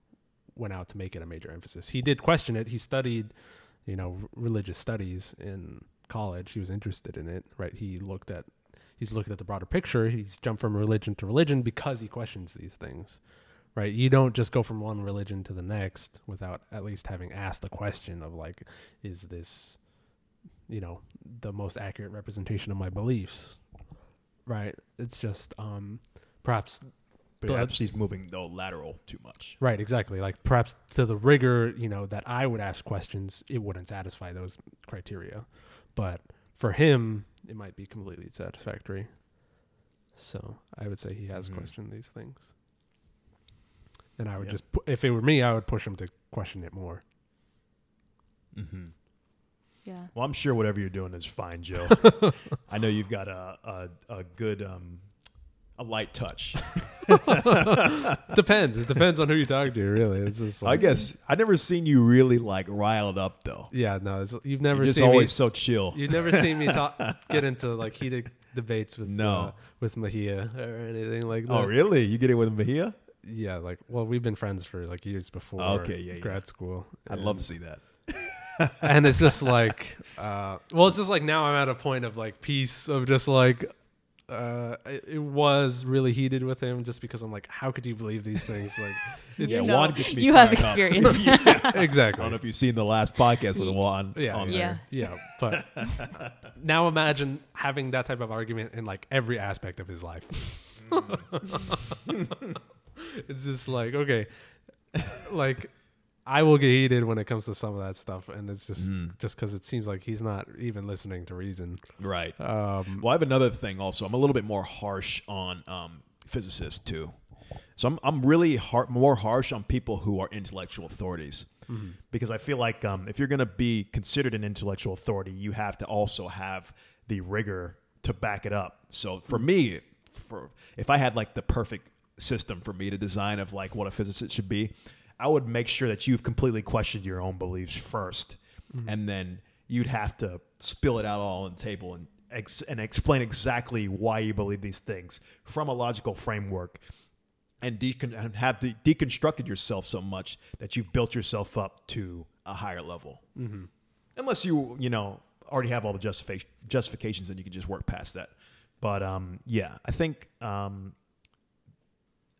went out to make it a major emphasis. He did question it. He studied, you know, r- religious studies in college. He was interested in it, right? He looked at he's looked at the broader picture. He's jumped from religion to religion because he questions these things. Right? You don't just go from one religion to the next without at least having asked the question of like is this you know, the most accurate representation of my beliefs. Right? It's just um perhaps Perhaps he's moving though lateral too much. Right, exactly. Like perhaps to the rigor, you know, that I would ask questions, it wouldn't satisfy those criteria. But for him, it might be completely satisfactory. So I would say he has Mhm. questioned these things. And I would Yeah. just, pu- if it were me, I would push him to question it more. Mm-hmm. yeah Well, I'm sure whatever you're doing is fine, Joe. *laughs* I know you've got a a, a good um, a light touch. *laughs* depends. It depends on who you talk to, really. It's just I guess I never seen you really like riled up though. yeah, no, it's, you've never You're just seen always me. so chill. You've never seen me talk, *laughs* get into like heated debates with No. uh, with Mahia or anything like that. Oh, really? You get it with Mahia? yeah, like well, we've been friends for like years before. Okay, yeah, yeah. grad school. I'd love to see that. and it's just *laughs* like uh well it's just like now i'm at a point of like peace of just like uh it, it was really heated with him just because i'm like how could you believe these things *laughs* like it's Yeah, You know, Juan gets me you have fired up. experience. *laughs* I *laughs* exactly I don't know if you've seen the last podcast with Juan. yeah on yeah there. yeah but now imagine having that type of argument in like every aspect of his life it's just like okay like i will get heated when it comes to some of that stuff and it's just Mm. just because it seems like he's not even listening to reason Right. um Well, I have another thing also. I'm a little bit more harsh on um, physicists too. So I'm, I'm really har- more harsh on people who are intellectual authorities because I feel like um, if you're going to be considered an intellectual authority, you have to also have the rigor to back it up. So for me, for if I had like the perfect system for me to design of like what a physicist should be, I would make sure that you've completely questioned your own beliefs 1st and then you'd have to spill it out all on the table and ex- and explain exactly why you believe these things from a logical framework and, decon- and have de- deconstructed yourself so much that you've built yourself up to a higher level. Unless you, you know, already have all the justifi- justifications and you can just work past that. But um, yeah, I think um,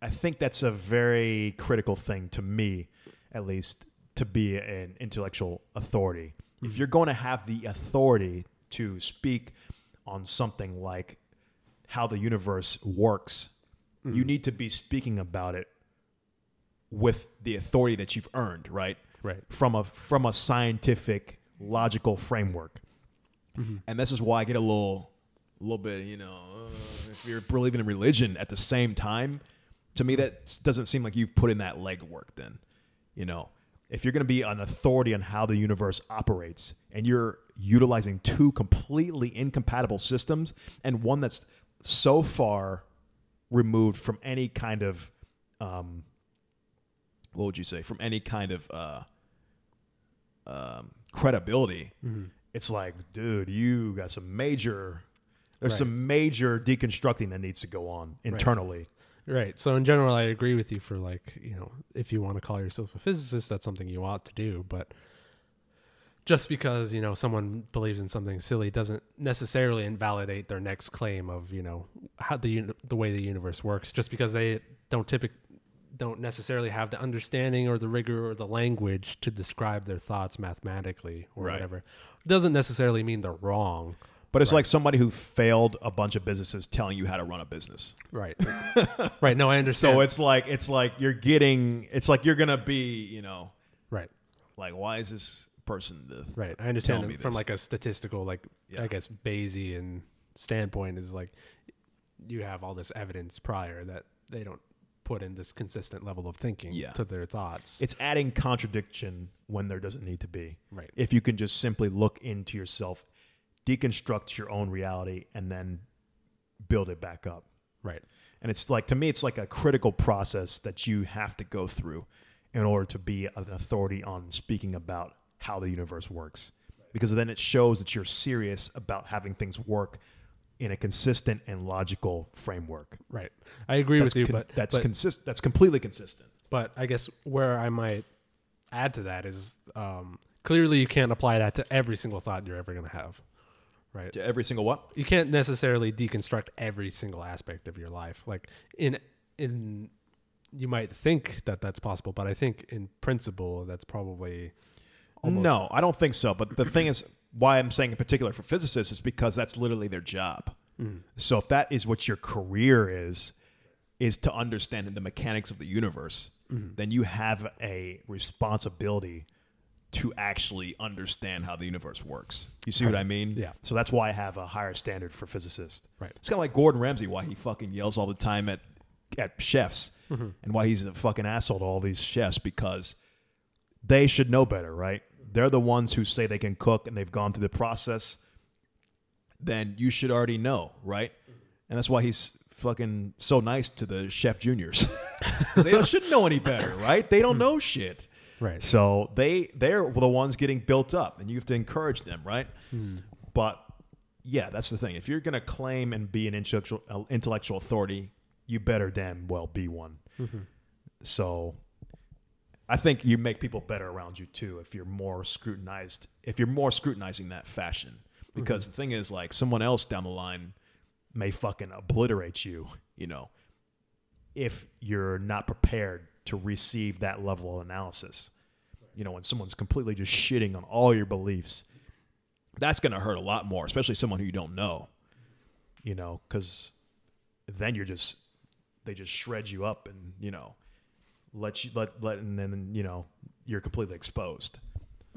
I think that's a very critical thing to me, at least, to be an intellectual authority. If mm-hmm. you're going to have the authority to speak on something like how the universe works, you mm-hmm. need to be speaking about it with the authority that you've earned, right? Right. From a from a scientific, logical framework. Mm-hmm. And this is why I get a little, a little bit, you know, uh, if you're believing in religion at the same time, to me that doesn't seem like you've put in that legwork. Then, you know, if you're going to be an authority on how the universe operates, and you're utilizing two completely incompatible systems, and one that's so far removed from any kind of, um, what would you say, from any kind of uh, um, credibility, it's like, dude, you got some major. There's Right. some major deconstructing that needs to go on internally. Right. So in general, I agree with you for like, you know, if you want to call yourself a physicist, that's something you ought to do. But just because, you know, someone believes in something silly doesn't necessarily invalidate their next claim of, you know, how the uni- the way the universe works. Just because they don't typically don't necessarily have the understanding or the rigor or the language to describe their thoughts mathematically or Right. whatever doesn't necessarily mean they're wrong. But it's like somebody who failed a bunch of businesses telling you how to run a business. Right. *laughs* right. No, I understand. So it's like it's like you're getting it's like you're gonna be, you know, right. like why is this person the Right. I understand from this. like a statistical, like Yeah. I guess Bayesian standpoint is like you have all this evidence prior that they don't put in this consistent level of thinking Yeah. to their thoughts. It's adding contradiction when there doesn't need to be. right. If you can just simply look into yourself, deconstruct your own reality, and then build it back up. Right. And it's like to me, it's like a critical process that you have to go through in order to be an authority on speaking about how the universe works. Because then it shows that you're serious about having things work in a consistent and logical framework. Right. I agree That's with you, con- but that's but, consist that's completely consistent. but I guess where I might add to that is um, clearly you can't apply that to every single thought you're ever going to have. Right. To every single what? you can't necessarily deconstruct every single aspect of your life like in in you might think that that's possible but i think in principle that's probably almost No, I don't think so. But the thing is, why I'm saying in particular for physicists is because that's literally their job. Mm. So if that is what your career is, is to understand the mechanics of the universe, Mm-hmm. then you have a responsibility to actually understand how the universe works. You see what I mean? Yeah. So that's why I have a higher standard for physicists. Right. It's kind of like Gordon Ramsay, why he fucking yells all the time at at chefs, Mm-hmm. and why he's a fucking asshole to all these chefs because they should know better, right? They're the ones who say they can cook and they've gone through the process. Then you should already know, right? And that's why he's fucking so nice to the chef juniors. *laughs* they shouldn't know any better, right? They don't know shit. Right So they they're the ones getting built up, and you have to encourage them, right? Hmm. But yeah, that's the thing. If you're gonna claim and be an intellectual uh, intellectual authority, you better damn well be one. Mm-hmm. So I think you make people better around you too if you're more scrutinized, if you're more scrutinizing that fashion. Because mm-hmm. the thing is, like, someone else down the line may fucking obliterate you, you know, if you're not prepared to receive that level of analysis. You know, when someone's completely just shitting on all your beliefs, that's going to hurt a lot more, especially someone who you don't know, you know, because then you're just, they just shred you up and, you know, let you, let, let, and then, you know, you're completely exposed.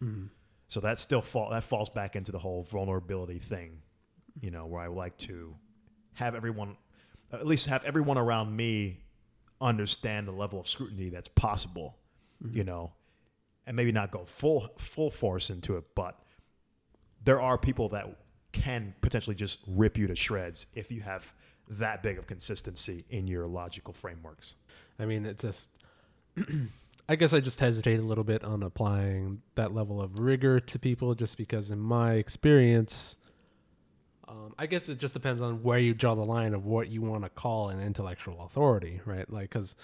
Mm-hmm. So that still fall, that falls back into the whole vulnerability thing, you know, where I like to have everyone, at least have everyone around me understand the level of scrutiny that's possible, you mm-hmm. know, and maybe not go full full force into it, but there are people that can potentially just rip you to shreds if you have that big of consistency in your logical frameworks. I mean, it just. *clears throat* I guess I just hesitate a little bit on applying that level of rigor to people, just because, in my experience, um, I guess it just depends on where you draw the line of what you want to call an intellectual authority, right? Like, because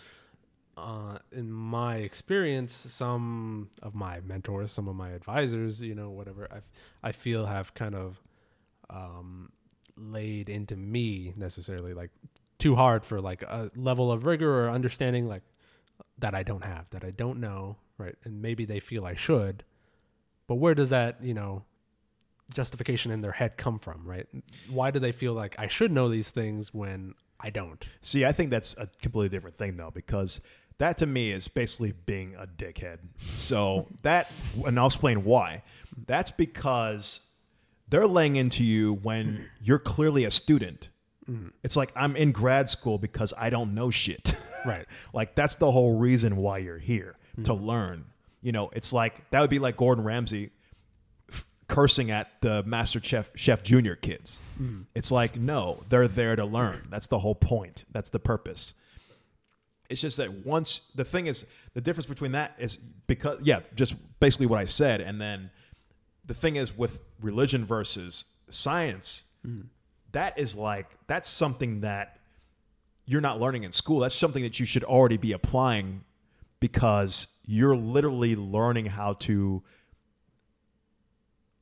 uh, in my experience, some of my mentors, some of my advisors, you know, whatever, I I feel have kind of um, laid into me necessarily like too hard for like a level of rigor or understanding like that I don't have, that I don't know, right? And maybe they feel I should, but where does that, you know, justification in their head come from, right? Why do they feel like I should know these things when I don't? See, I think that's a completely different thing though, because that to me is basically being a dickhead. So *laughs* that, and I'll explain why. That's because they're laying into you when you're clearly a student. Mm. It's like I'm in grad school because I don't know shit. *laughs* Right. like that's the whole reason why you're here to mm. learn. You know, it's like that would be like Gordon Ramsay cursing at the Master Chef Chef Junior kids. Hmm. It's like no, they're there to learn. That's the whole point. That's the purpose. It's just that once the thing is the difference between that is because yeah, just basically what I said, and then the thing is with religion versus science, hmm. that is like that's something that you're not learning in school. That's something that you should already be applying because you're literally learning how to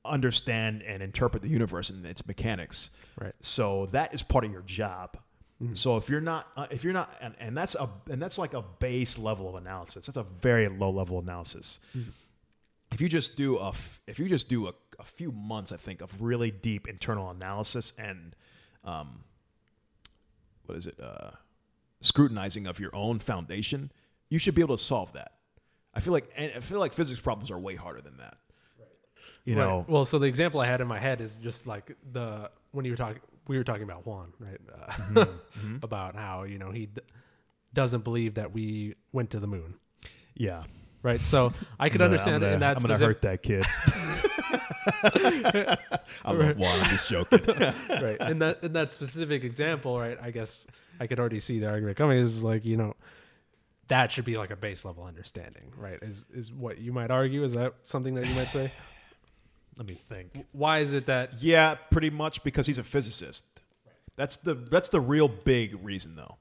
understand and interpret the universe and its mechanics. Right. So that is part of your job. So if you're not, uh, if you're not, and, and that's a, and that's like a base level of analysis. That's a very low level analysis. If you just do a, if you just do a, a few months, I think, of really deep internal analysis and, um, what is it, uh, scrutinizing of your own foundation, you should be able to solve that. I feel like, and I feel like physics problems are way harder than that. You Right. know, well, so the example I had in my head is just like the when you were talking, we were talking about Juan, right? Uh, *laughs* Mm-hmm. about how you know he d- doesn't believe that we went to the moon, yeah. right? So I could gonna- understand gonna, in that I'm gonna specific, hurt that kid. *laughs* I love Juan. I'm just joking. *laughs* right? In that in that specific example, right? I guess I could already see the argument coming. Is like you know that should be like a base level understanding, right? Is is what you might argue? Is that something that you might say? Let me think. Why is it that Yeah, pretty much because he's a physicist. That's the that's the real big reason though.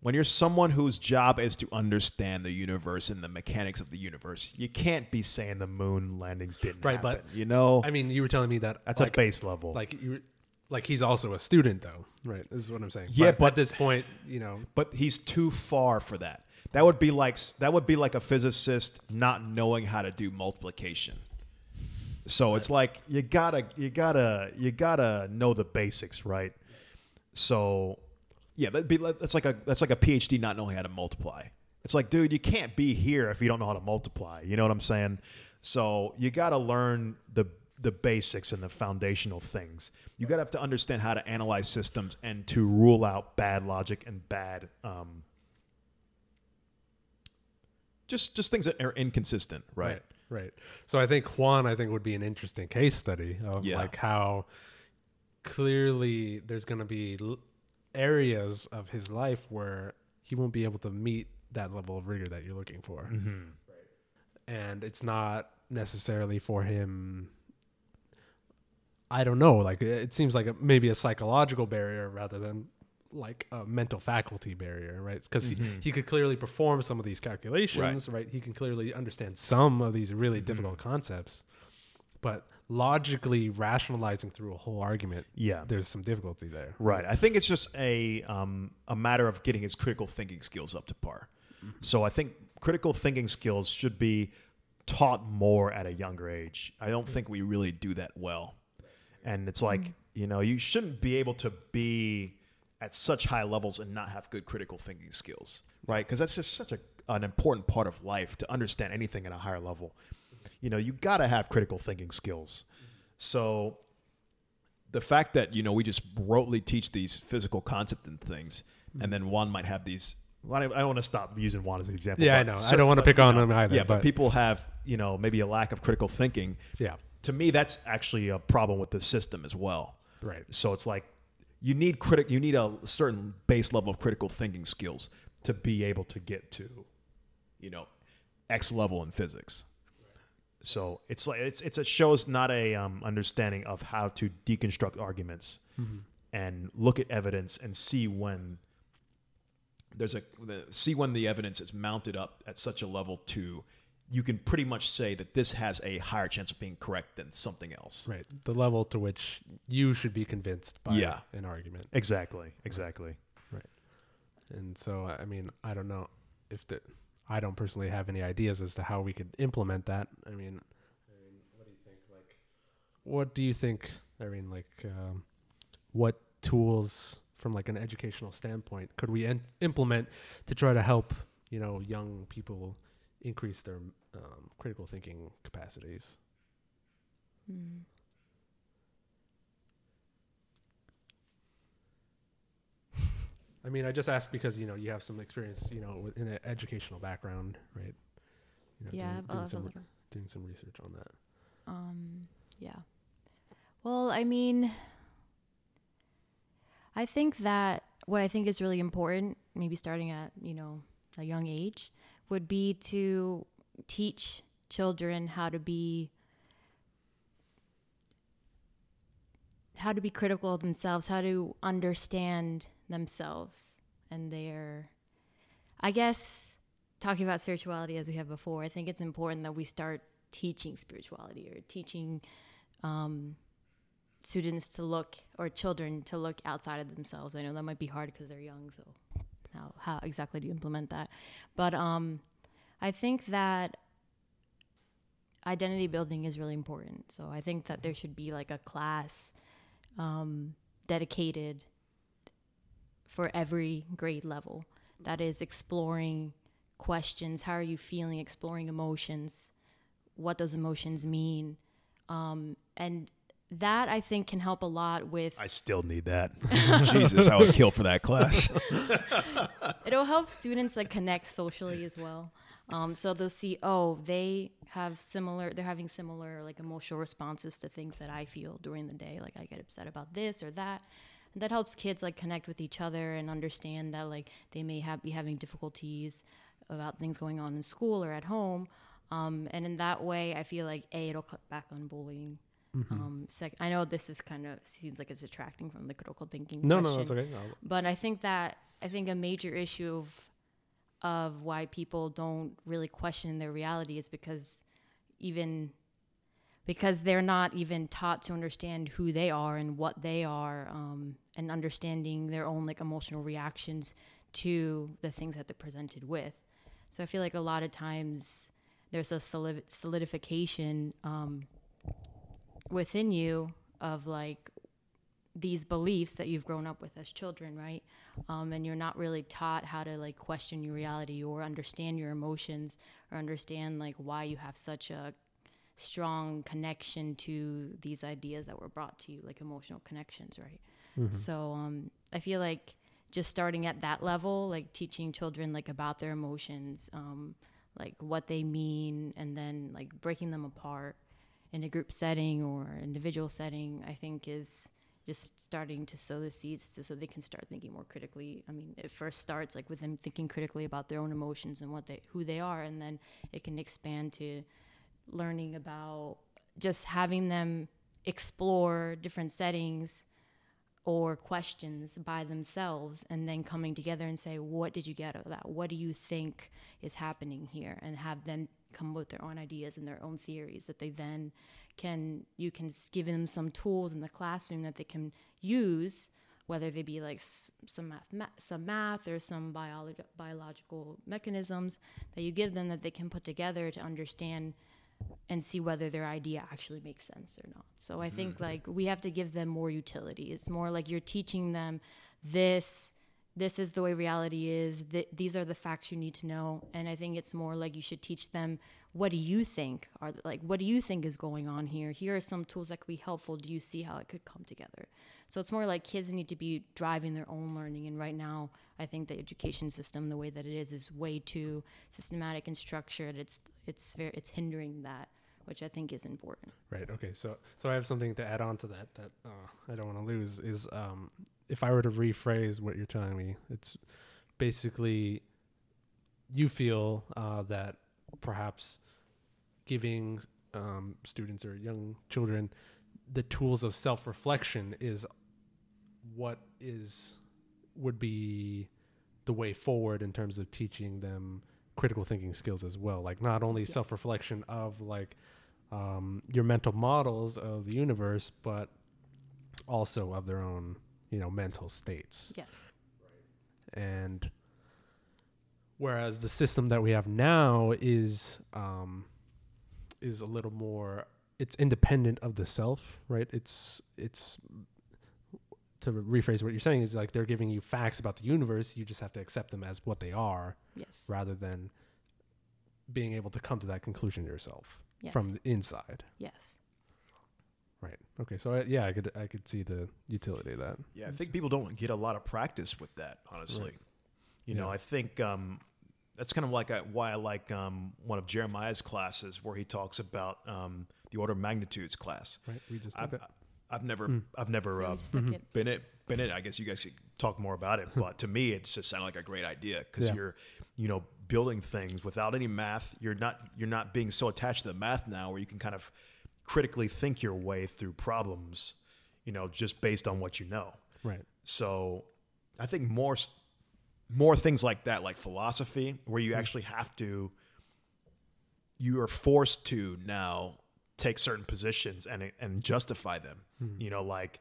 When you're someone whose job is to understand the universe and the mechanics of the universe, you can't be saying the moon landings didn't Right, happen. but- you know, I mean, you were telling me that that's like, a base level. like you like he's also a student though right this is what i'm saying Yeah, but, but- at this point you know but he's too far for that. That would be like that would be like a physicist not knowing how to do multiplication. So it's like you gotta you gotta you gotta know the basics, right? So yeah, that'd be that's like a that's like a PhD not knowing how to multiply. It's like, dude, you can't be here if you don't know how to multiply. You know what I'm saying? So you gotta learn the the basics and the foundational things. You gotta have to understand how to analyze systems and to rule out bad logic and bad um, just just things that are inconsistent, right? right so i think juan i think would be an interesting case study of Yeah. like how clearly there's going to be l- areas of his life where he won't be able to meet that level of rigor that you're looking for Mm-hmm. and it's not necessarily for him i don't know like it it seems like a, maybe a psychological barrier rather than like a mental faculty barrier, right? Because Mm-hmm. he, he could clearly perform some of these calculations, right? He can clearly understand some of these really Mm-hmm. difficult concepts, but logically rationalizing through a whole argument, Yeah. there's some difficulty there. Right. I think it's just a um, a matter of getting his critical thinking skills up to par. So I think critical thinking skills should be taught more at a younger age. I don't think we really do that well. And it's like, you know, you shouldn't be able to be at such high levels and not have good critical thinking skills, right? Because that's just such a, an important part of life to understand anything at a higher level. You know, you got to have critical thinking skills. So the fact that you know we just rotely teach these physical concepts and things, and then Juan might have these. I I don't want to stop using Juan as an example. Yeah, I know. I don't wanna pick on know, them either, Yeah, but, but- people have you know maybe a lack of critical thinking. Yeah, To me, that's actually a problem with the system as well. right. So it's like you need critic, you need a certain base level of critical thinking skills to be able to get to, you know, X level in physics. So it's like it's it's a shows not a um, understanding of how to deconstruct arguments and look at evidence and see when there's a the, see when the evidence is mounted up at such a level to you can pretty much say that this has a higher chance of being correct than something else. Right. The level to which you should be convinced by Yeah. an argument. Exactly. Exactly. Right. And so, I mean, I don't know if the, I don't personally have any ideas as to how we could implement that. I mean, I mean what do you think? Like, what do you think? I mean, like, um, what tools from like an educational standpoint could we en- implement to try to help you know young people increase their um, critical thinking capacities? Mm. I mean, I just ask because you know you have some experience, you know, in an educational background, right? You know, Yeah, doing, doing some little- doing some research on that. Um, yeah. Well, I mean, I think that what I think is really important, maybe starting at, you know, a young age, would be to teach children how to be how to be critical of themselves, how to understand themselves and their I guess talking about spirituality as we have before, I think it's important that we start teaching spirituality or teaching um, students to look or children to look outside of themselves. I know that might be hard because they're young, so how how exactly do you implement that? But um, I think that identity building is really important. So I think that there should be like a class um, dedicated for every grade level that is exploring questions how are you feeling exploring emotions what does emotions mean um, and that i think can help a lot with I still need that. *laughs* *laughs* Jesus, I would kill for that class. *laughs* it'll help students like connect socially as well um, so they'll see oh they have similar they're having similar like emotional responses to things that i feel during the day like i get upset about this or that and that helps kids like connect with each other and understand that like they may have be having difficulties about things going on in school or at home um, and in that way i feel like a it'll cut back on bullying um, sec- i know this is kind of seems like it's detracting from the critical thinking No, question. no, it's okay. I'll- But I think that I think a major issue of of why people don't really question their reality is because even because they're not even taught to understand who they are and what they are um, and understanding their own like emotional reactions to the things that they're presented with. So i feel like a lot of times there's a solid- solidification um, within you of like these beliefs that you've grown up with as children, right? Um, and you're not really taught how to like question your reality or understand your emotions or understand like why you have such a strong connection to these ideas that were brought to you, like emotional connections, right? So um, I feel like just starting at that level, like teaching children like about their emotions, um, like what they mean, and then like breaking them apart in a group setting or individual setting, I think is just starting to sow the seeds to, so they can start thinking more critically. I mean, it first starts like with them thinking critically about their own emotions and what they who they are, and then it can expand to learning about just having them explore different settings or questions by themselves and then coming together and say what did you get out of that what do you think is happening here and have them come with their own ideas and their own theories that they then can you can give them some tools in the classroom that they can use whether they be like some math, ma- some math or some biologi- biological mechanisms that you give them that they can put together to understand and see whether their idea actually makes sense or not. So I think mm-hmm. like we have to give them more utility. It's more like you're teaching them this this is the way reality is. Th- these are the facts you need to know. And I think it's more like you should teach them what do you think are like what do you think is going on here? Here are some tools that could be helpful. Do you see how it could come together? So it's more like kids need to be driving their own learning. And right now, I think the education system, the way that it is, is way too systematic and structured. It's it's very it's hindering that, which I think is important. Right. Okay. So so I have something to add on to that that uh, I don't want to lose is um, if I were to rephrase what you're telling me, it's basically you feel uh, that perhaps giving um, students or young children the tools of self-reflection is what is would be the way forward in terms of teaching them critical thinking skills as well like not only Yes. self-reflection of like um, your mental models of the universe, but also of their own, you know, mental states. Yes. And whereas the system that we have now is um, is a little more, it's independent of the self, right? It's it's to rephrase what you're saying is like they're giving you facts about the universe. You just have to accept them as what they are, Yes. rather than being able to come to that conclusion yourself Yes. from the inside. yes. Right. Okay. So I, yeah, I could I could see the utility of that. Yeah, I think people don't get a lot of practice with that, honestly. You know, Yeah. I think um, that's kind of like I, why I like um, one of Jeremiah's classes where he talks about um, the order of magnitudes class. Right. We just did I've, that. I've never, Mm. I've never uh, we just been it, been it. I guess you guys could talk more about it, *laughs* but to me, it just sounded like a great idea because Yeah. you're, you know, building things without any math. You're not, you're not being so attached to the math now, where you can kind of critically think your way through problems, you know, just based on what you know. Right. So I think more more things like that, like philosophy, where you actually have to, you are forced to now take certain positions and and justify them. Hmm. You know, like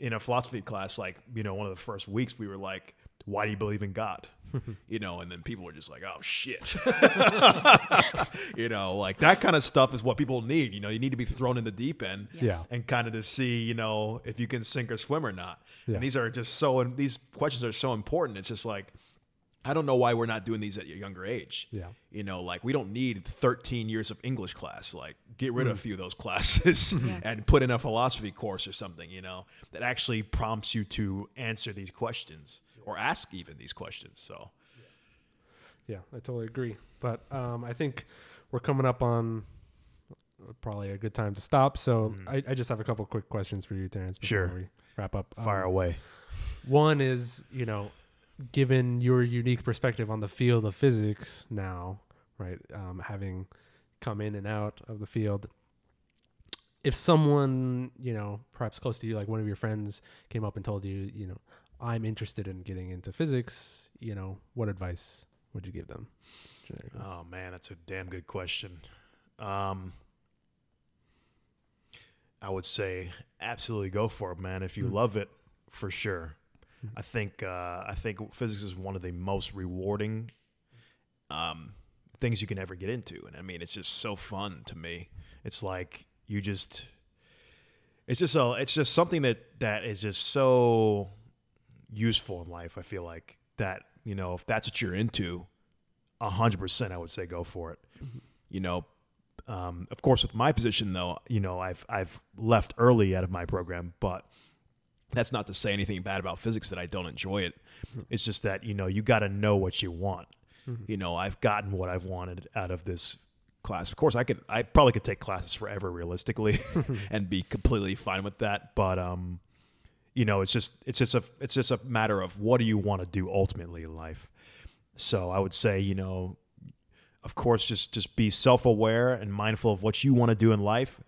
in a philosophy class, like you know, one of the first weeks we were like, "Why do you believe in God?" *laughs* you know, and then people are just like, "Oh shit," *laughs* you know, like that kind of stuff is what people need. You know, you need to be thrown in the deep end Yeah. and kind of to see, you know, if you can sink or swim or not. Yeah. And these are just so, and these questions are so important. It's just like, I don't know why we're not doing these at a younger age. Yeah. You know, like we don't need 13 years of English class. Like, get rid Hmm. of a few of those *laughs* classes Yeah. and put in a philosophy course or something, you know, that actually prompts you to answer these questions or ask even these questions. So, Yeah, I totally agree. But um, I think we're coming up on probably a good time to stop. So I, I just have a couple quick questions for you, Terrence. Before Sure. We wrap up. fire Um, away. One is, you know, given your unique perspective on the field of physics now, right? Um, having come in and out of the field, if someone, you know, perhaps close to you, like one of your friends came up and told you, you know, I'm interested in getting into physics, you know, what advice would you give them? Oh man, that's a damn good question. Um, I would say absolutely go for it, man. If you Mm. love it, for sure. Mm. I think uh, I think physics is one of the most rewarding um, things you can ever get into, and I mean it's just so fun to me. It's like you just it's just a it's just something that that is just so useful in life. I feel like that you know if that's what you're into, a hundred percent, I would say go for it. You know, um, of course, with my position though, you know, I've I've left early out of my program, but that's not to say anything bad about physics that I don't enjoy it. It's just that you know you got to know what you want. You know, I've gotten what I've wanted out of this class. Of course, I could I probably could take classes forever realistically *laughs* and be completely fine with that, but um you know, it's just it's just a it's just a matter of what do you want to do ultimately in life. So I would say, you know, of course, just just be self aware and mindful of what you want to do in life,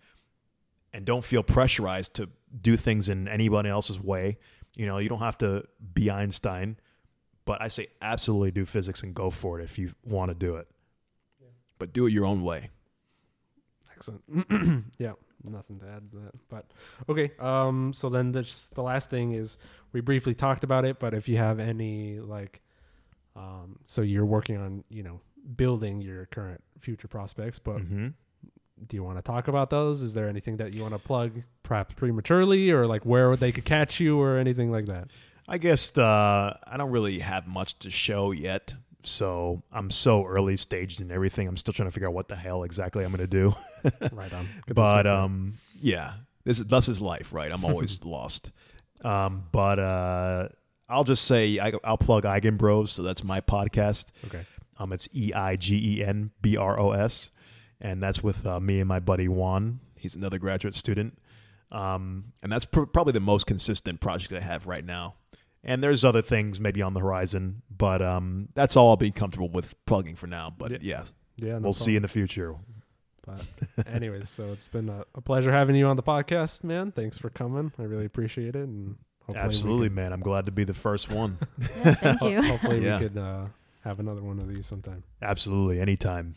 and don't feel pressurized to do things in anybody else's way. You know, you don't have to be Einstein, but I say absolutely do physics and go for it if you want to do it. But do it your own way. Excellent. *clears throat* yeah, nothing to add to that. But okay, um, so then the, the last thing is we briefly talked about it, but if you have any like, um, so you're working on you know building your current future prospects, but Mm-hmm. do you want to talk about those? Is there anything that you want to plug, perhaps prematurely, or like where they could catch you, or anything like that? I guess uh, I don't really have much to show yet. So I'm so early staged and everything. I'm still trying to figure out what the hell exactly I'm going to do. *laughs* right on. This but um, yeah, this is thus is life, right? I'm always *laughs* lost. Um, but uh, I'll just say I, I'll plug Eigen Bros. So that's my podcast. okay, Um, it's E I G E N B R O S, and that's with uh, me and my buddy Juan. He's another graduate student, um, and that's pr- probably the most consistent project I have right now. And there's other things maybe on the horizon, but um, that's all I'll be comfortable with plugging for now. But yeah, yeah, yeah no we'll problem. see in the future. But anyways, so it's been a, a, pleasure having you on the podcast, man. Thanks for coming. I really appreciate it. And absolutely, can... man. I'm glad to be the first one. *laughs* yeah, thank you. Ho- *laughs* hopefully, yeah. we could uh, have another one of these sometime. Absolutely, anytime.